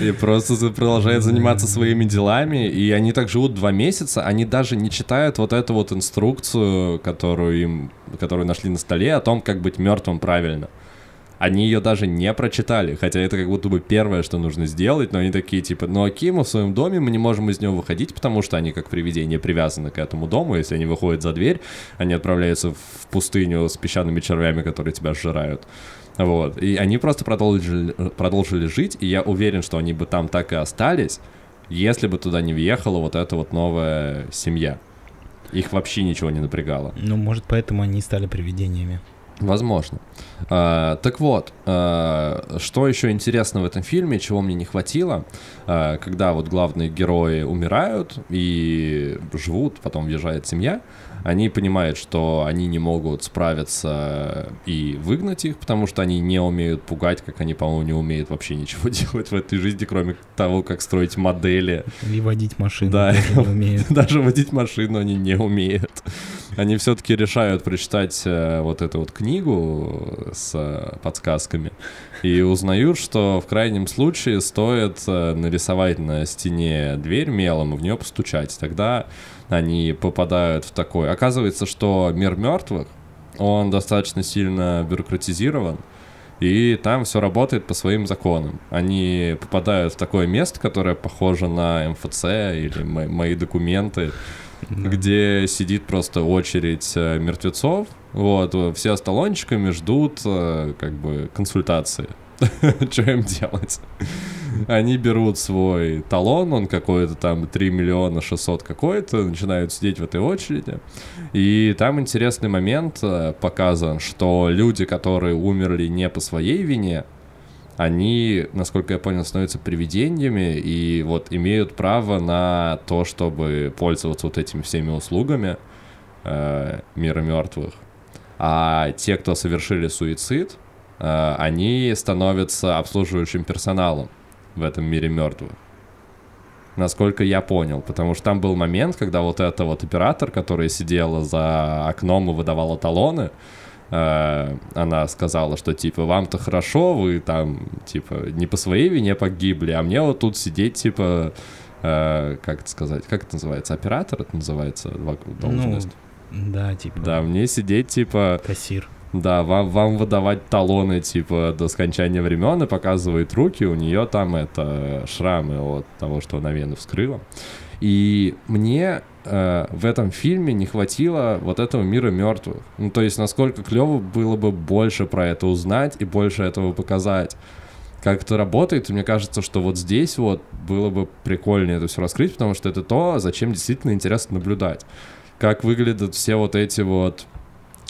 И просто продолжают заниматься своими делами. И они так живут два месяца, они даже не читают вот эту вот инструкцию, которую им, которую нашли на столе о том, как быть мертвым правильно. Они ее даже не прочитали, хотя это как будто бы первое, что нужно сделать, но они такие, типа, ну окей, мы в своем доме, мы не можем из него выходить, потому что они как привидения привязаны к этому дому, если они выходят за дверь, они отправляются в пустыню с песчаными червями, которые тебя сжирают. Вот. И они просто продолжили, продолжили жить, и я уверен, что они бы там так и остались, если бы туда не въехала вот эта вот новая семья. Их вообще ничего не напрягало. Ну, может, поэтому они и стали привидениями. Возможно. А, так вот, а, что еще интересно в этом фильме, чего мне не хватило, а, когда вот главные герои умирают и живут, потом въезжает семья, они понимают, что они не могут справиться и выгнать их, потому что они не умеют пугать, как они, по-моему, не умеют вообще ничего <laughs> делать в этой жизни, кроме того, как строить модели. И водить машину Да, <laughs> даже водить машину они не умеют. Они все-таки решают прочитать э, вот эту вот книгу с э, подсказками и узнают, что в крайнем случае стоит э, нарисовать на стене дверь мелом и в нее постучать. Тогда они попадают в такой... Оказывается, что мир мертвых, он достаточно сильно бюрократизирован, и там все работает по своим законам. Они попадают в такое место, которое похоже на МФЦ или мо- мои документы, где сидит просто очередь э, мертвецов. Вот, э, все с талончиками ждут э, как бы консультации. <laughs> Что им делать? Они берут свой талон, он какой-то там 3 миллиона 600 какой-то, начинают сидеть в этой очереди. И там интересный момент э, показан, что люди, которые умерли не по своей вине, они, насколько я понял, становятся привидениями и вот имеют право на то, чтобы пользоваться вот этими всеми услугами э, мира мертвых. А те, кто совершили суицид, они становятся обслуживающим персоналом в этом мире мертвых. Насколько я понял, потому что там был момент, когда вот эта вот оператор, которая сидела за окном и выдавала талоны, э, она сказала, что типа вам-то хорошо, вы там типа не по своей вине погибли, а мне вот тут сидеть типа э, как это сказать, как это называется, оператор это называется во- должность. Да, типа да, мне сидеть типа кассир. Да, вам, вам выдавать талоны, типа, до скончания времен и показывает руки, у нее там это шрамы от того, что она вену вскрыла. И мне э, в этом фильме не хватило вот этого мира мертвых. Ну, то есть, насколько клево было бы больше про это узнать и больше этого показать. Как это работает, мне кажется, что вот здесь вот было бы прикольнее это все раскрыть, потому что это то, зачем действительно интересно наблюдать. Как выглядят все вот эти вот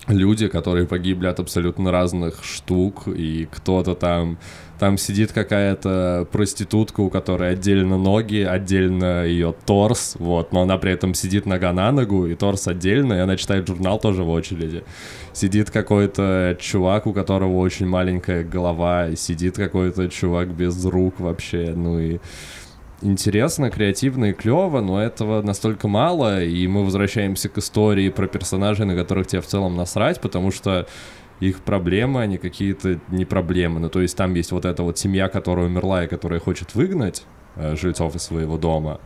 люди, которые погибли от абсолютно разных штук, и кто-то там, там сидит какая-то проститутка, у которой отдельно ноги, отдельно ее торс, вот, но она при этом сидит нога на ногу, и торс отдельно, и она читает журнал тоже в очереди. Сидит какой-то чувак, у которого очень маленькая голова, и сидит какой-то чувак без рук вообще, ну и интересно, креативно и клево, но этого настолько мало, и мы возвращаемся к истории про персонажей, на которых тебе в целом насрать, потому что их проблемы, они какие-то не проблемы. Ну, то есть там есть вот эта вот семья, которая умерла и которая хочет выгнать э, жильцов из своего дома,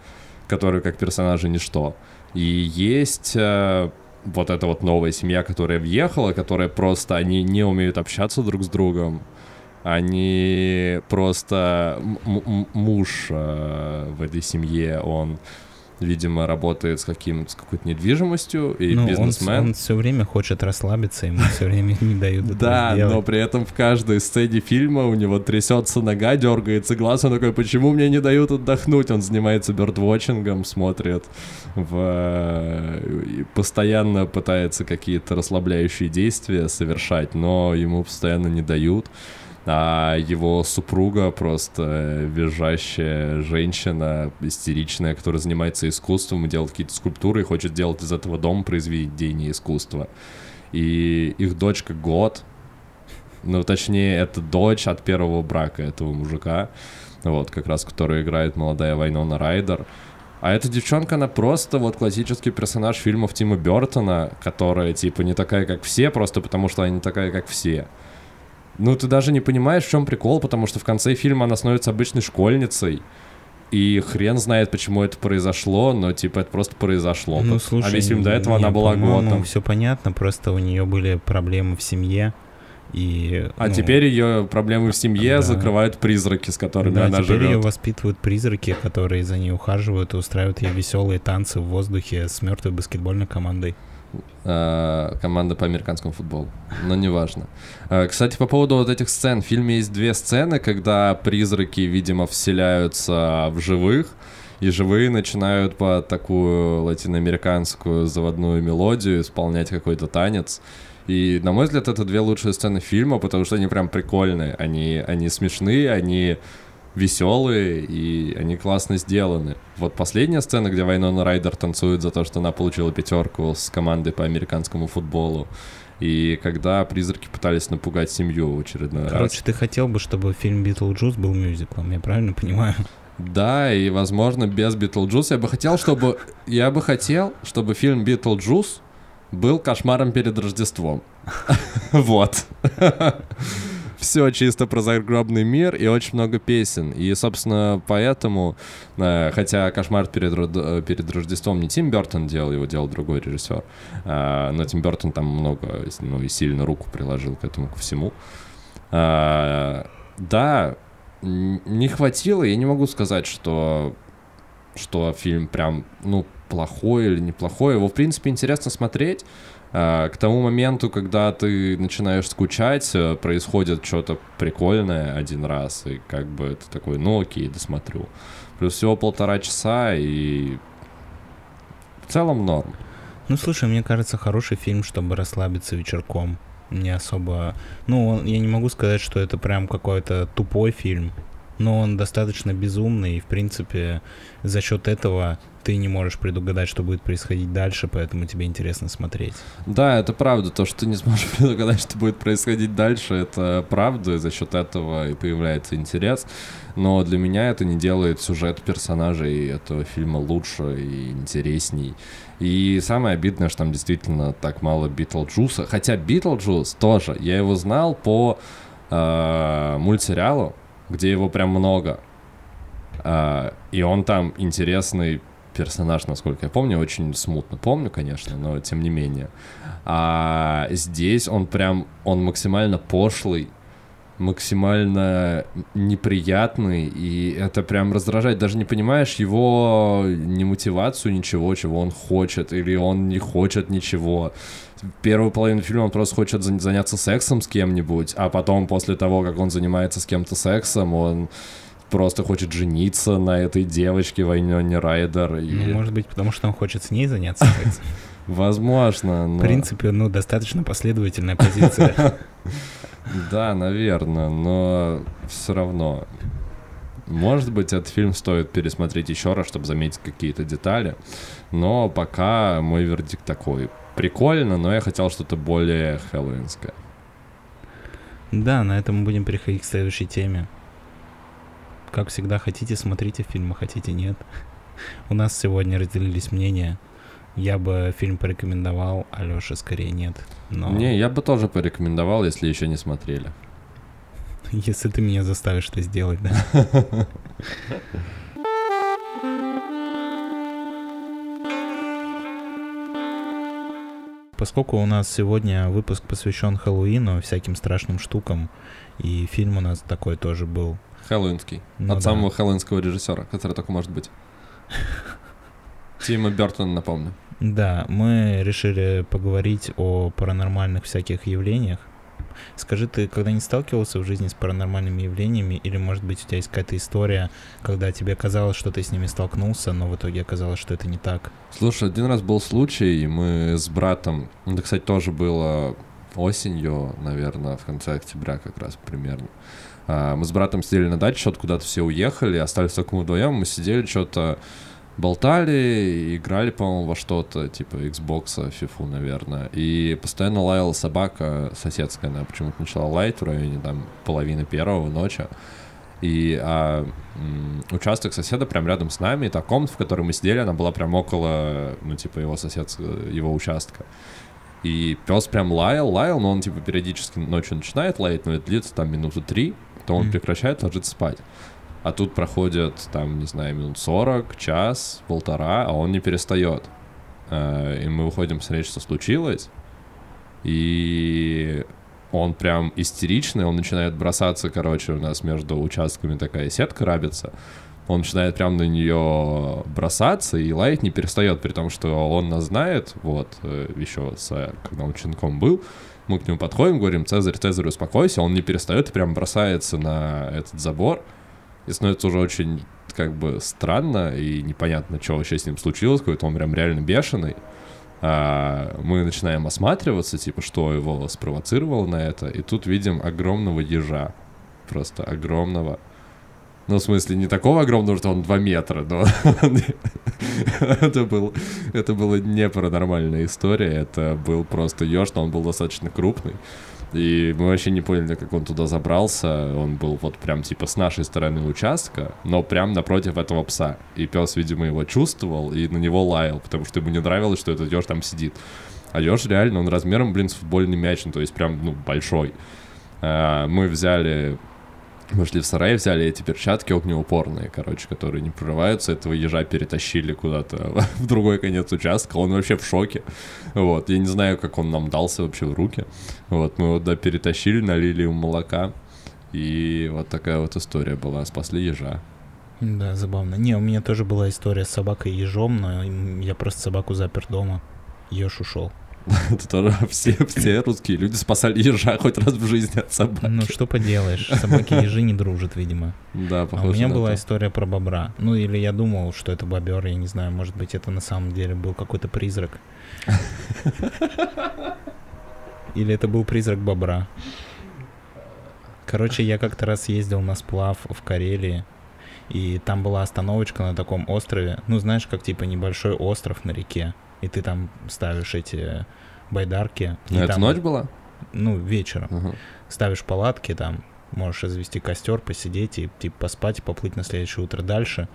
которые как персонажи ничто. И есть э, вот эта вот новая семья, которая въехала, которая просто, они не умеют общаться друг с другом, они просто м- м- муж э, в этой семье, он, видимо, работает с каким с какой-то недвижимостью и Ну, он, бизнесмен. все время хочет расслабиться, ему все время не дают этого Да, сделать. но при этом в каждой сцене фильма у него трясется нога, дергается глаз, он такой, почему мне не дают отдохнуть? Он занимается бёрдвотчингом, смотрит в... э, и постоянно пытается какие-то расслабляющие действия совершать, но ему постоянно не дают. А его супруга просто визжащая женщина, истеричная, которая занимается искусством делает какие-то скульптуры и хочет сделать из этого дом произведение искусства. И их дочка год, Ну, точнее, это дочь от первого брака этого мужика, вот, как раз, который играет молодая Вайнона Райдер. А эта девчонка, она просто вот классический персонаж фильмов Тима Бертона, которая, типа, не такая, как все, просто потому что она не такая, как все. Ну, ты даже не понимаешь, в чем прикол, потому что в конце фильма она становится обычной школьницей. И хрен знает, почему это произошло, но типа это просто произошло. Ну, слушай, а весь фильм до этого не, она была готом. все понятно, просто у нее были проблемы в семье. И, а ну, теперь ее проблемы в семье да. закрывают призраки, с которыми да, она теперь живет. ее воспитывают призраки, которые за ней ухаживают и устраивают ей веселые танцы в воздухе с мертвой баскетбольной командой. А, команда по американскому футболу, но неважно. А, кстати, по поводу вот этих сцен. В фильме есть две сцены, когда призраки, видимо, вселяются в живых, и живые начинают по такую латиноамериканскую заводную мелодию исполнять какой-то танец. И, на мой взгляд, это две лучшие сцены фильма, потому что они прям прикольные. Они, они смешные, они веселые, и они классно сделаны. Вот последняя сцена, где Вайнона Райдер танцует за то, что она получила пятерку с командой по американскому футболу. И когда призраки пытались напугать семью в очередной Короче, раз. ты хотел бы, чтобы фильм «Битлджус» был мюзиклом, я правильно понимаю? Да, и, возможно, без Битлджус. Я бы хотел, чтобы... Я бы хотел, чтобы фильм Битлджус был кошмаром перед Рождеством. <laughs> Вот. Все чисто про загробный мир и очень много песен. И, собственно, поэтому, э, хотя «Кошмар перед, Род- перед Рождеством» не Тим Бертон делал, его делал другой режиссер, э, но Тим Бертон там много, ну и сильно руку приложил к этому, ко всему. Э, Да, не хватило, я не могу сказать, что, что фильм прям, ну, плохой или неплохой. Его, в принципе, интересно смотреть. А, К тому моменту, когда ты начинаешь скучать, э, происходит что-то прикольное один раз, и как бы это такой, ну окей, досмотрю. Плюс всего полтора часа, и в целом норм. Ну, слушай, мне кажется, хороший фильм, чтобы расслабиться вечерком. Не особо... Ну, я не могу сказать, что это прям какой-то тупой фильм, но он достаточно безумный, и, в принципе, за счет этого ты не можешь предугадать, что будет происходить дальше, поэтому тебе интересно смотреть. Да, это правда. То, что ты не сможешь <laughs> предугадать, что будет происходить дальше, это правда, и за счет этого и появляется интерес. Но для меня это не делает сюжет персонажей этого фильма лучше и интересней. И самое обидное, что там действительно так мало Битлджуса. Хотя Битлджус тоже, я его знал по э, мультсериалу, где его прям много. А, и он там интересный персонаж, насколько я помню, очень смутно помню, конечно, но тем не менее. А здесь он прям, он максимально пошлый, максимально неприятный, и это прям раздражает. Даже не понимаешь его не мотивацию, ничего, чего он хочет, или он не хочет ничего. Первую половину фильма он просто хочет зан- заняться сексом с кем-нибудь, а потом, после того, как он занимается с кем-то сексом, он просто хочет жениться на этой девочке Вайнёне Райдер. И... Ну, может быть, потому что он хочет с ней заняться сексом. <laughs> Возможно, но... В принципе, ну, достаточно последовательная позиция. <laughs> Да, наверное, но все равно. Может быть, этот фильм стоит пересмотреть еще раз, чтобы заметить какие-то детали. Но пока мой вердикт такой. Прикольно, но я хотел что-то более хэллоуинское. Да, на этом мы будем переходить к следующей теме. Как всегда, хотите, смотрите фильмы, хотите, нет. <laughs> У нас сегодня разделились мнения. Я бы фильм порекомендовал, а Лёша скорее нет. Но Не, я бы тоже порекомендовал, если еще не смотрели. <laughs> если ты меня заставишь это сделать, да. <laughs> Поскольку у нас сегодня выпуск посвящен Хэллоуину, всяким страшным штукам, и фильм у нас такой тоже был. Хэллоуинский. Ну От да. самого хэллоуинского режиссера, который только может быть. <laughs> Тима Бертона, напомню. Да, мы решили поговорить о паранормальных всяких явлениях. Скажи, ты когда-нибудь сталкивался в жизни с паранормальными явлениями, или, может быть, у тебя есть какая-то история, когда тебе казалось, что ты с ними столкнулся, но в итоге оказалось, что это не так? Слушай, один раз был случай, мы с братом, ну, это, кстати, тоже было осенью, наверное, в конце октября как раз примерно. А, Мы с братом сидели на даче, что-то куда-то все уехали, остались только мы вдвоем, мы сидели, что-то болтали, играли, по-моему, во что-то, типа Xbox, FIFA, наверное. И постоянно лаяла собака соседская, она почему-то начала лаять в районе там половины первого ночи. И а, м, участок соседа прям рядом с нами, и та комната, в которой мы сидели, она была прям около, ну, типа, его сосед, его участка. И пес прям лаял, лаял, но он, типа, периодически ночью начинает лаять, но это длится там минуты три, то он Мгм. прекращает ложиться спать. А тут проходит, там, не знаю, минут 40, час, полтора, а он не перестает. Э, И мы выходим посмотреть, что случилось. И он прям истеричный, он начинает бросаться, короче, у нас между участками такая сетка рабится. Он начинает прям на нее бросаться и лаять не перестает, при том, что он нас знает, вот, э, еще с, когда он щенком был, мы к нему подходим, говорим, Цезарь, Цезарь, успокойся, он не перестает и прям бросается на этот забор, и становится уже очень, как бы, странно и непонятно, что вообще с ним случилось, какой-то он прям реально бешеный. А, мы начинаем осматриваться, типа, что его спровоцировало на это, и тут видим огромного ежа, просто огромного. Ну, в смысле, не такого огромного, что он 2 метра, но <laughs> это, был, это была не паранормальная история, это был просто еж, но он был достаточно крупный. И мы вообще не поняли, как он туда забрался. Он был вот прям типа с нашей стороны участка, но прям напротив этого пса. И пес, видимо, его чувствовал и на него лаял, потому что ему не нравилось, что этот еж там сидит. А еж реально, он размером, блин, с футбольный мяч, ну, то есть прям, ну, большой. А, Мы взяли мы шли в сарай, взяли эти перчатки огнеупорные, короче, которые не прорываются. Этого ежа перетащили куда-то <laughs> в другой конец участка. Он вообще в шоке. Вот. Я не знаю, как он нам дался вообще в руки. Вот. Мы его туда перетащили, налили ему молока. И вот такая вот история была. Спасли ежа. Да, забавно. Не, у меня тоже была история с собакой и ежом, но я просто собаку запер дома. Еж ушел. <laughs> Это тоже все, все русские люди спасали ежа хоть раз в жизни от собаки. Ну что поделаешь, собаки ежи не дружат, видимо. Да, А похоже у меня была то. история про бобра. Ну или я думал, что это бобер, я не знаю, может быть это на самом деле был какой-то призрак. Или это был призрак бобра. Короче, я как-то раз ездил на сплав в Карелии, и там была остановочка на таком острове. Ну, знаешь, как типа небольшой остров на реке. И ты там ставишь эти байдарки. Ну, это там, ночь была? Ну, вечером Ага. ставишь палатки, там можешь развести костер, посидеть и типа поспать и поплыть на следующее утро дальше.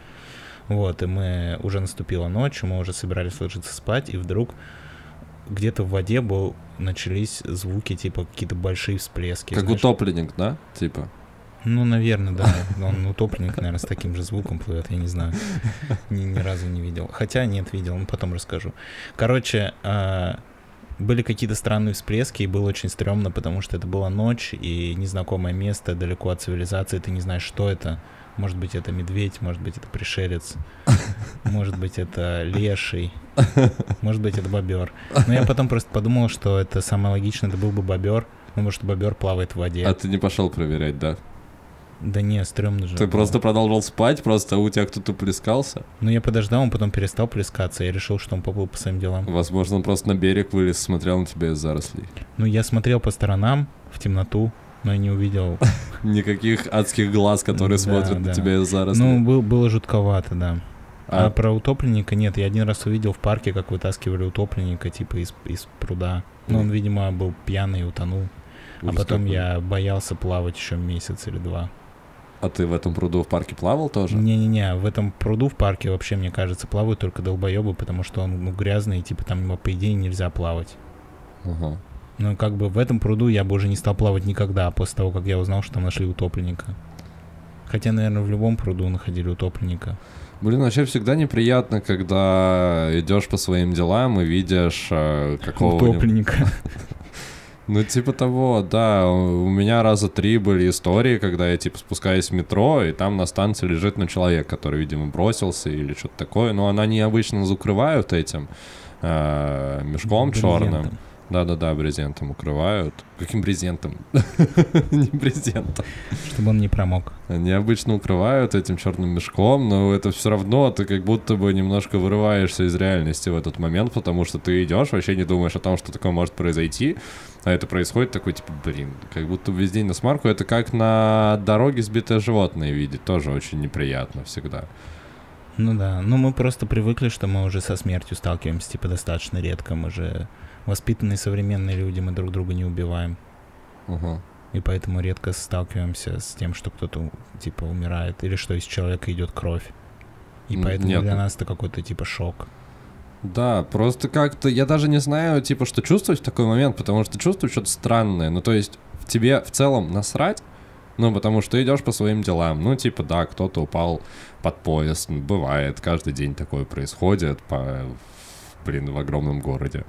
Вот, и мы уже наступила ночь, мы уже собирались ложиться спать, и вдруг где-то в воде был, начались звуки, типа какие-то большие всплески. Как знаешь. утопленник, да? Типа. Ну, наверное, да. Он утопленник, наверное, с таким же звуком плывет, я не знаю. Ни, ни разу не видел. Хотя нет, видел, ну, потом расскажу. Короче, а, были какие-то странные всплески, и было очень стрёмно, потому что это была ночь, и незнакомое место, далеко от цивилизации, ты не знаешь, что это. Может быть, это медведь, может быть, это пришелец, может быть, это леший, может быть, это бобер. Но я потом просто подумал, что это самое логичное, это был бы бобер, потому что бобер плавает в воде. А ты не пошел проверять, да? Да не, стрёмно же. Ты было. просто продолжал спать, просто у тебя кто-то плескался. Ну, я подождал, он потом перестал плескаться, я решил, что он поплыл по своим делам. Возможно, он просто на берег вылез, смотрел на тебя из зарослей. Ну, я смотрел по сторонам, в темноту, но я не увидел. <laughs> Никаких адских глаз, которые смотрят на тебя из зарослей. Ну, был- было жутковато, да. А, А- про утопленника нет. Я один раз увидел в парке, как вытаскивали утопленника, типа, из, из пруда. Ну, он, видимо, был пьяный и утонул. А потом какой. я боялся плавать еще месяц или два. А ты в этом пруду в парке плавал тоже? Не-не-не, в этом пруду в парке вообще, мне кажется, плавают только долбоебы, потому что он ну, грязный, и типа там, по идее, нельзя плавать. Ага. Ну, как бы в этом пруду я бы уже не стал плавать никогда, после того, как я узнал, что там нашли утопленника. Хотя, наверное, в любом пруду находили утопленника. Блин, вообще всегда неприятно, когда идешь по своим делам и видишь э, какого-нибудь... Утопленника. <laughs> Ну, типа того, да. У меня раза три были истории, когда я, типа, спускаюсь в метро, и там на станции лежит, ну, человек, который, видимо, бросился или что-то такое. Но она не обычно закрывают этим э, мешком черным. Брезентом. Да-да-да, брезентом укрывают. Каким брезентом? <laughs> Не брезентом. Чтобы он не промок. Они обычно укрывают этим черным мешком, но это все равно ты как будто бы немножко вырываешься из реальности в этот момент, потому что ты идешь, вообще не думаешь о том, что такое может произойти, а это происходит такой, типа, блин, как будто весь день на смарку. Это как на дороге сбитое животное видеть, тоже очень неприятно всегда. Ну да, ну мы просто привыкли, что мы уже со смертью сталкиваемся, типа, достаточно редко. Мы же воспитанные современные люди, мы друг друга не убиваем. Угу. И поэтому редко сталкиваемся с тем, что кто-то, типа, умирает, или что из человека идет кровь. И поэтому нет. для нас это какой-то, типа, шок. Да, просто как-то я даже не знаю, типа, что чувствовать в такой момент, потому что чувствую что-то странное. Ну, то есть, в тебе в целом насрать, ну, потому что идешь по своим делам. Ну, типа, да, кто-то упал под поезд, бывает, каждый день такое происходит, по, блин, в огромном городе.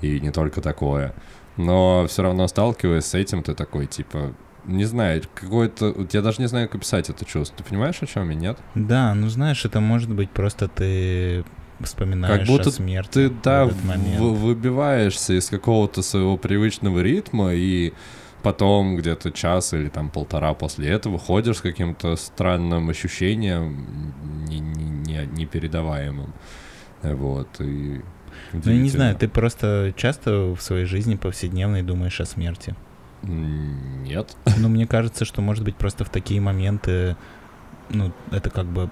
И не только такое. Но все равно сталкиваясь с этим, ты такой, типа, не знаю, какой-то... вот Я даже не знаю, как описать это чувство. Ты понимаешь, о чем я, нет? Да, ну знаешь, это может быть просто ты вспоминаешь Как будто о смерти Ты, да, в этот момент. в- выбиваешься из какого-то своего привычного ритма и потом где-то час или там полтора после этого ходишь с каким-то странным ощущением не- не- не- непередаваемым. Вот, и... Ну, я не знаю, ты просто часто в своей жизни повседневной думаешь о смерти. Нет. Ну, мне кажется, что, может быть, просто в такие моменты, ну, это как бы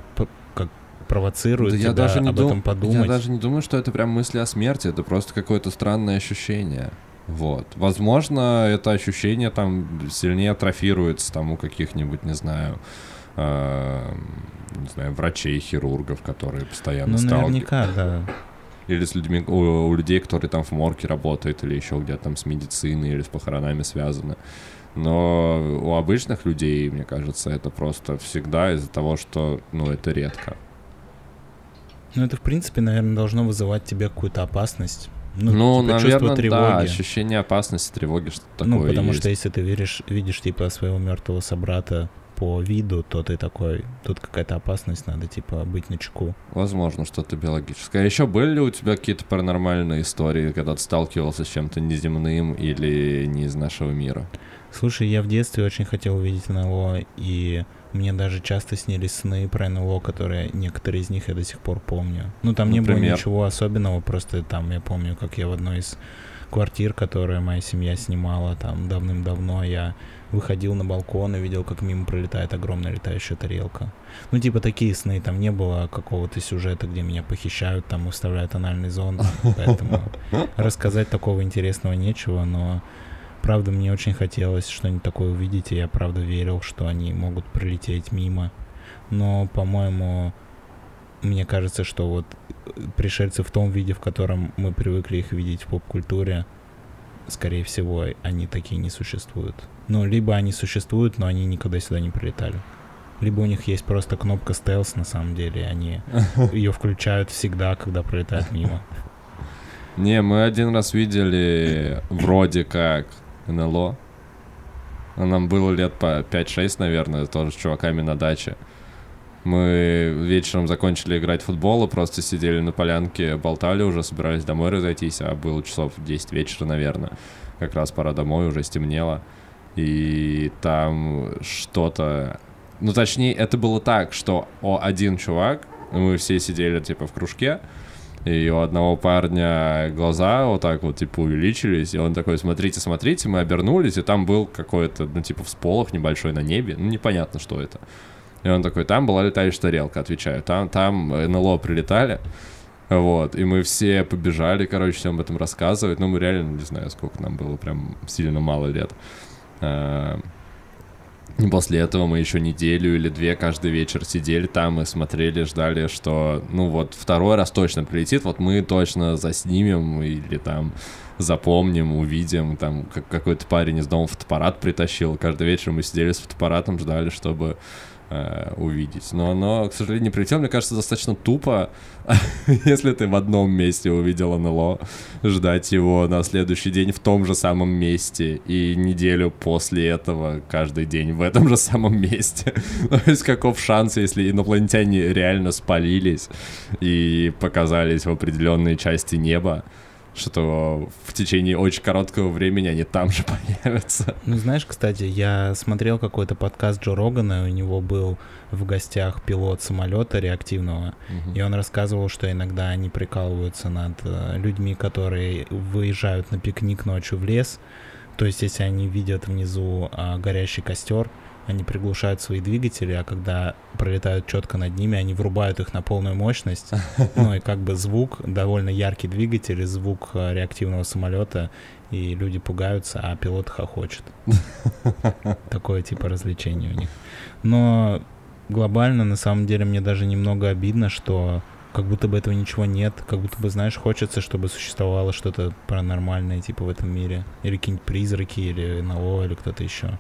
провоцирует Да тебя я даже не об дум- этом подумать. Я даже не думаю, что это прям мысли о смерти, это просто какое-то странное ощущение. Вот. Возможно, это ощущение там сильнее атрофируется там у каких-нибудь, не знаю, э, не знаю, врачей, хирургов, которые постоянно Ну, сталкиваются. наверняка, да. Или с людьми, у, у людей, которые там в морге работают, или еще где-то там с медициной или с похоронами связаны. Но у обычных людей, мне кажется, это просто всегда из-за того, что, ну, это редко. Ну, это, в принципе, наверное, должно вызывать тебе какую-то опасность. Ну, Ну, типа, чувство наверное, да, тревоги. ощущение опасности, тревоги, что-то такое ну, потому есть. что если ты веришь, видишь, типа, своего мертвого собрата по виду, то ты такой, тут какая-то опасность, надо, типа, быть на чеку. Возможно, что-то биологическое. А еще были ли у тебя какие-то паранормальные истории, когда ты сталкивался с чем-то неземным или не из нашего мира? Слушай, я в детстве очень хотел увидеть НЛО, и мне даже часто снились сны про НЛО, которые некоторые из них я до сих пор помню. Ну, там не было Например? ничего особенного, просто там я помню, как я в одной из квартир, которые моя семья снимала там давным-давно, я выходил на балкон и видел, как мимо пролетает огромная летающая тарелка. Ну, типа такие сны, там не было какого-то сюжета, где меня похищают, там и вставляют анальный зонд, поэтому <laughs> рассказать такого интересного нечего, но правда мне очень хотелось что-нибудь такое увидеть, и я правда верил, что они могут пролететь мимо. Но, по-моему, мне кажется, что вот э, пришельцы в том виде, в котором мы привыкли их видеть в поп-культуре, скорее всего, они такие не существуют. Ну, либо они существуют, но они никогда сюда не прилетали. Либо у них есть просто кнопка стелс на самом деле, и они <laughs> ее включают всегда, когда пролетают мимо. Не, мы один раз видели вроде как НЛО. А Нам было лет по 5-6, наверное, тоже с чуваками на даче. Мы вечером закончили играть в футбол и просто сидели на полянке, болтали уже, собирались домой разойтись, а было часов 10 вечера, наверное. Как раз пора домой, уже стемнело. И там что-то... Ну, точнее, это было так, что о, один чувак, мы все сидели, типа, в кружке, и у одного парня глаза вот так вот, типа, увеличились, и он такой, смотрите, смотрите, мы обернулись, и там был какой-то, ну, типа, всполох небольшой на небе, ну, непонятно, что это. И он такой, там была летающая тарелка, отвечаю, там, там НЛО прилетали, вот, и мы все побежали, короче, всем об этом рассказывать, ну, мы реально, не знаю, сколько нам было, прям сильно мало лет. И после этого мы еще неделю или две каждый вечер сидели там и смотрели, ждали, что, ну вот, второй раз точно прилетит, вот мы точно заснимем или там запомним, увидим, там как какой-то парень из дома фотоаппарат притащил, каждый вечер мы сидели с фотоаппаратом, ждали, чтобы э, увидеть. Но оно, к сожалению, не прилетело. Мне кажется, достаточно тупо, <laughs> если ты в одном месте увидел НЛО, ждать его на следующий день в том же самом месте и неделю после этого каждый день в этом <laughs> же самом месте. <laughs> То есть каков шанс, если инопланетяне реально спалились и показались в определенной части неба, что в течение очень короткого времени они там же <laughs> появятся. Ну, знаешь, кстати, я смотрел какой-то подкаст Джо Рогана, у него был в гостях пилот самолета реактивного, и он рассказывал, что иногда они прикалываются над э, людьми, которые выезжают на пикник ночью в лес. То есть, если они видят внизу а, горящий костер, они приглушают свои двигатели, а когда пролетают четко над ними, они врубают их на полную мощность. <laughs> Ну и как бы звук, довольно яркий двигатель, и звук э, реактивного самолета, и люди пугаются, а пилот хохочет. <laughs> Такое типа развлечение у них. Но глобально, на самом деле, мне даже немного обидно, что как будто бы этого ничего нет, как будто бы, знаешь, хочется, чтобы существовало что-то паранормальное, типа, в этом мире. Или какие-нибудь призраки, или НЛО, или кто-то еще.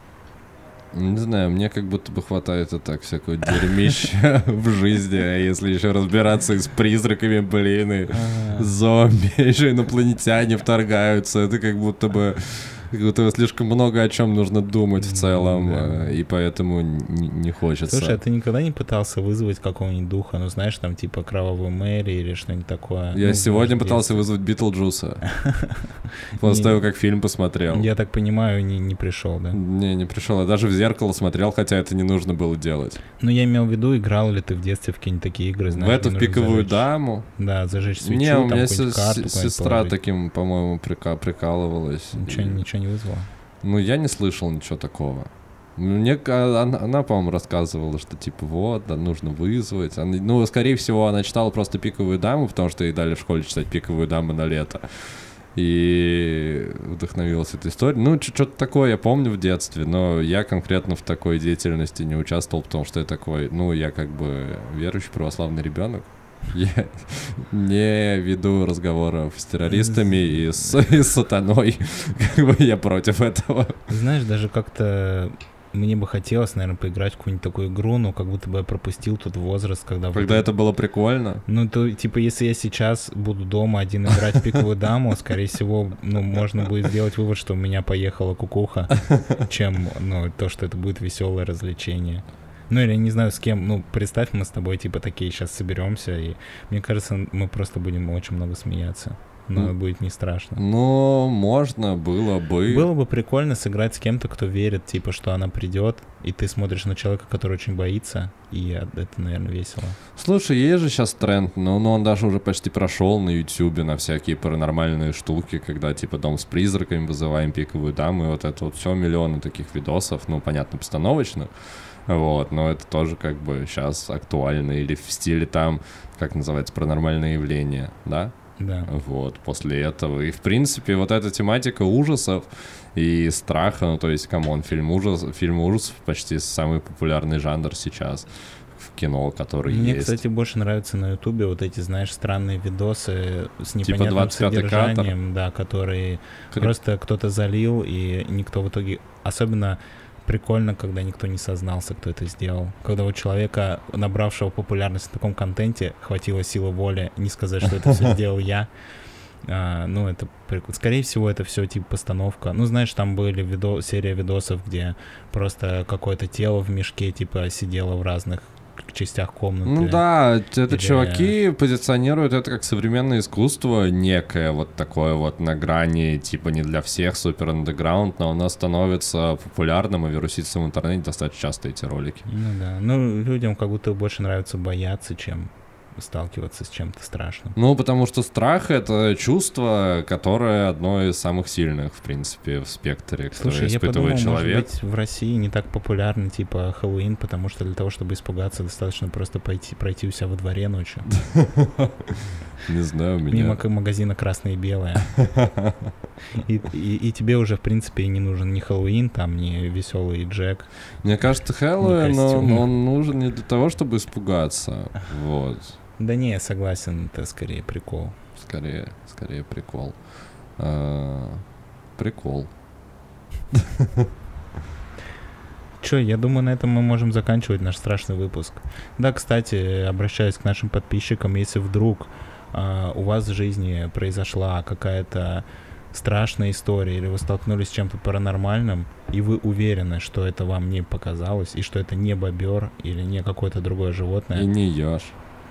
Не знаю, мне как будто бы хватает и так всякого дерьмища <laughs> в жизни, а если еще разбираться и с призраками, блин, и зомби, еще инопланетяне вторгаются, это как будто бы как будто слишком много о чем нужно думать в целом, да. и поэтому не, хочется. Слушай, а ты никогда не пытался вызвать какого-нибудь духа, ну знаешь, там типа кровавую Мэри или что-нибудь такое? Я ну, сегодня пытался вызвать Битлджуса. <laughs> После того, как фильм посмотрел. Я так понимаю, не, не пришел, да? Не, не пришел. Я даже в зеркало смотрел, хотя это не нужно было делать. Ну, я имел в виду, играл ли ты в детстве в какие-нибудь такие игры, знаешь? В эту пиковую зажечь, даму? Да, зажечь свечу, Не, у меня сестра таким, по-моему, прикалывалась. Ничего, ничего ничего не вызвало? Ну, я не слышал ничего такого. Мне она, она по-моему, рассказывала, что типа вот, да, нужно вызвать. Она, ну, скорее всего, она читала просто пиковую даму, потому что ей дали в школе читать пиковую даму на лето. И вдохновилась этой историей. Ну, что-то такое я помню в детстве, но я конкретно в такой деятельности не участвовал, потому что я такой, ну, я как бы верующий православный ребенок. Я не веду разговоров с террористами и с, <laughs> и с сатаной. Как бы я против этого. Знаешь, даже как-то мне бы хотелось, наверное, поиграть в какую-нибудь такую игру, но как будто бы я пропустил тот возраст, когда... Когда это было прикольно? Ну, то, типа, если я сейчас буду дома один играть в пиковую даму, скорее всего, ну, можно будет сделать вывод, что у меня поехала кукуха, чем, ну, то, что это будет веселое развлечение. Ну или не знаю с кем, ну представь, мы с тобой типа такие сейчас соберемся, и мне кажется, мы просто будем очень много смеяться. Но mm. будет не страшно. Ну, можно было бы. Было бы прикольно сыграть с кем-то, кто верит, типа, что она придет, и ты смотришь на человека, который очень боится, и это, наверное, весело. Слушай, есть же сейчас тренд, но, но он даже уже почти прошел на Ютубе на всякие паранормальные штуки, когда типа дом с призраками вызываем пиковую даму, и вот это вот все миллионы таких видосов, ну, понятно, постановочных. Вот, но это тоже как бы сейчас актуально. Или в стиле там, как называется, паранормальное явление, да? Да. Вот, после этого. И, в принципе, вот эта тематика ужасов и страха, ну, то есть, come on, фильм, ужас, фильм ужасов почти самый популярный жанр сейчас в кино, который Мне, есть. кстати, больше нравятся на Ютубе вот эти, знаешь, странные видосы с типа непонятным типа содержанием, кадр. да, которые как... просто кто-то залил, и никто в итоге... Особенно прикольно, когда никто не сознался, кто это сделал. Когда у человека, набравшего популярность в таком контенте, хватило силы воли не сказать, что это все <laughs> сделал я. А, ну, это скорее всего, это все типа постановка. Ну, знаешь, там были видо... серия видосов, где просто какое-то тело в мешке, типа, сидело в разных частях комнаты. Ну да, это Или... чуваки позиционируют это как современное искусство, некое вот такое вот на грани, типа не для всех, супер андеграунд, но оно становится популярным и вирусится в интернете достаточно часто эти ролики. Ну да, ну людям как будто больше нравится бояться, чем сталкиваться с чем-то страшным. Ну, потому что страх — это чувство, которое одно из самых сильных, в принципе, в спектре, которое Слушай, испытывает я подумал, человек. Может быть, в России не так популярный, типа, Хэллоуин, потому что для того, чтобы испугаться, достаточно просто пойти, пройти у себя во дворе ночью. <laughs> Не знаю, у меня... Мимо магазина красное и белое. <laughs> И, и, и тебе уже, в принципе, не нужен ни Хэллоуин, там, ни веселый Джек. Мне кажется, Хэллоуин, он, он нужен не для того, чтобы испугаться. <laughs> Вот. Да не, я согласен, это скорее прикол. Скорее, скорее прикол. А, прикол. Че, я думаю, на этом мы можем заканчивать наш страшный выпуск. Да, кстати, обращаюсь к нашим подписчикам, если вдруг э, у вас в жизни произошла какая-то страшная история, или вы столкнулись с чем-то паранормальным, и вы уверены, что это вам не показалось, и что это не бобер или не какое-то другое животное. И не еж.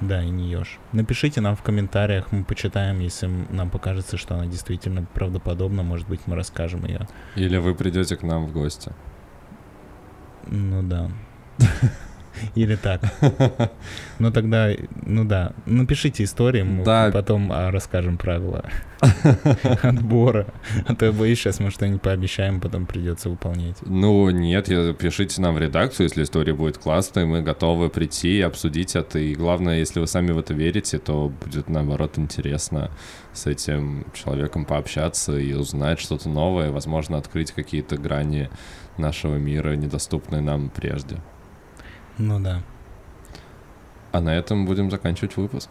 Да, и не ешь. Напишите нам в комментариях, мы почитаем, если нам покажется, что она действительно правдоподобна, может быть, мы расскажем ее. Или вы придете к нам в гости. Ну да. <laughs> Или так. <laughs> Ну тогда, ну да, напишите истории, мы Да. потом а, расскажем правила <laughs> отбора. А то я боюсь, сейчас мы что-нибудь пообещаем, потом придется выполнять. Ну, нет, я- пишите нам в редакцию, если история будет классной, мы готовы прийти и обсудить это. И главное, если вы сами в это верите, то будет, наоборот, интересно с этим человеком пообщаться и узнать что-то новое, возможно, открыть какие-то грани нашего мира, недоступные нам прежде. Ну да. А на этом будем заканчивать выпуск.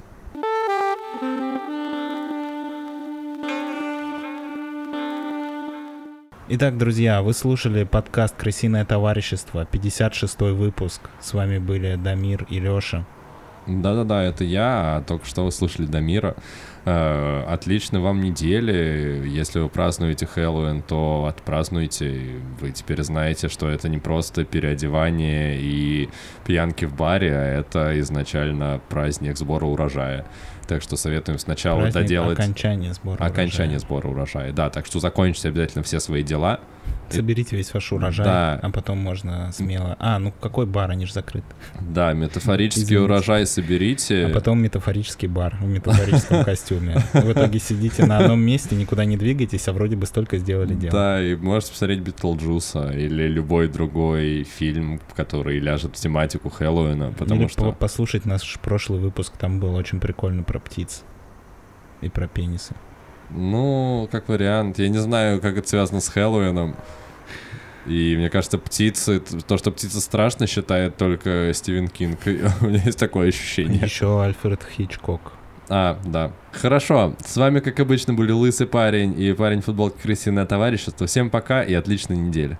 Итак, друзья, вы слушали подкаст «Крысиное товарищество», 56-й выпуск. С вами были Дамир и Лёша. Да-да-да, это я, а только что вы слышали Дамира. Э, Отличной вам недели. Если вы празднуете Хэллоуин, то отпразднуйте. Вы теперь знаете, что это не просто переодевание и пьянки в баре, а это изначально праздник сбора урожая. Так что советуем сначала Праздник доделать окончания сбора окончание урожая. сбора урожая. Да, так что закончите обязательно все свои дела. Соберите весь ваш урожай, Да. а потом можно смело... А, ну какой бар, они же закрыты. Да, метафорический Извините. урожай соберите. А потом метафорический бар в метафорическом <laughs> костюме. В итоге сидите на одном месте, никуда не двигаетесь, а вроде бы столько сделали дела. Да, и можете посмотреть Битлджуса или любой другой фильм, который ляжет в тематику Хэллоуина, потому Или что... по- послушать наш прошлый выпуск, там был очень прикольно про птиц и про пенисы. Ну, как вариант. Я не знаю, как это связано с Хэллоуином. И мне кажется, птицы... То, что птица страшно, считает только Стивен Кинг. <laughs> У меня есть такое ощущение. Еще Альфред Хичкок. А, да. Хорошо. С вами, как обычно, были Лысый парень и парень футболки Крысиное товарищество. Всем пока и отличной недели.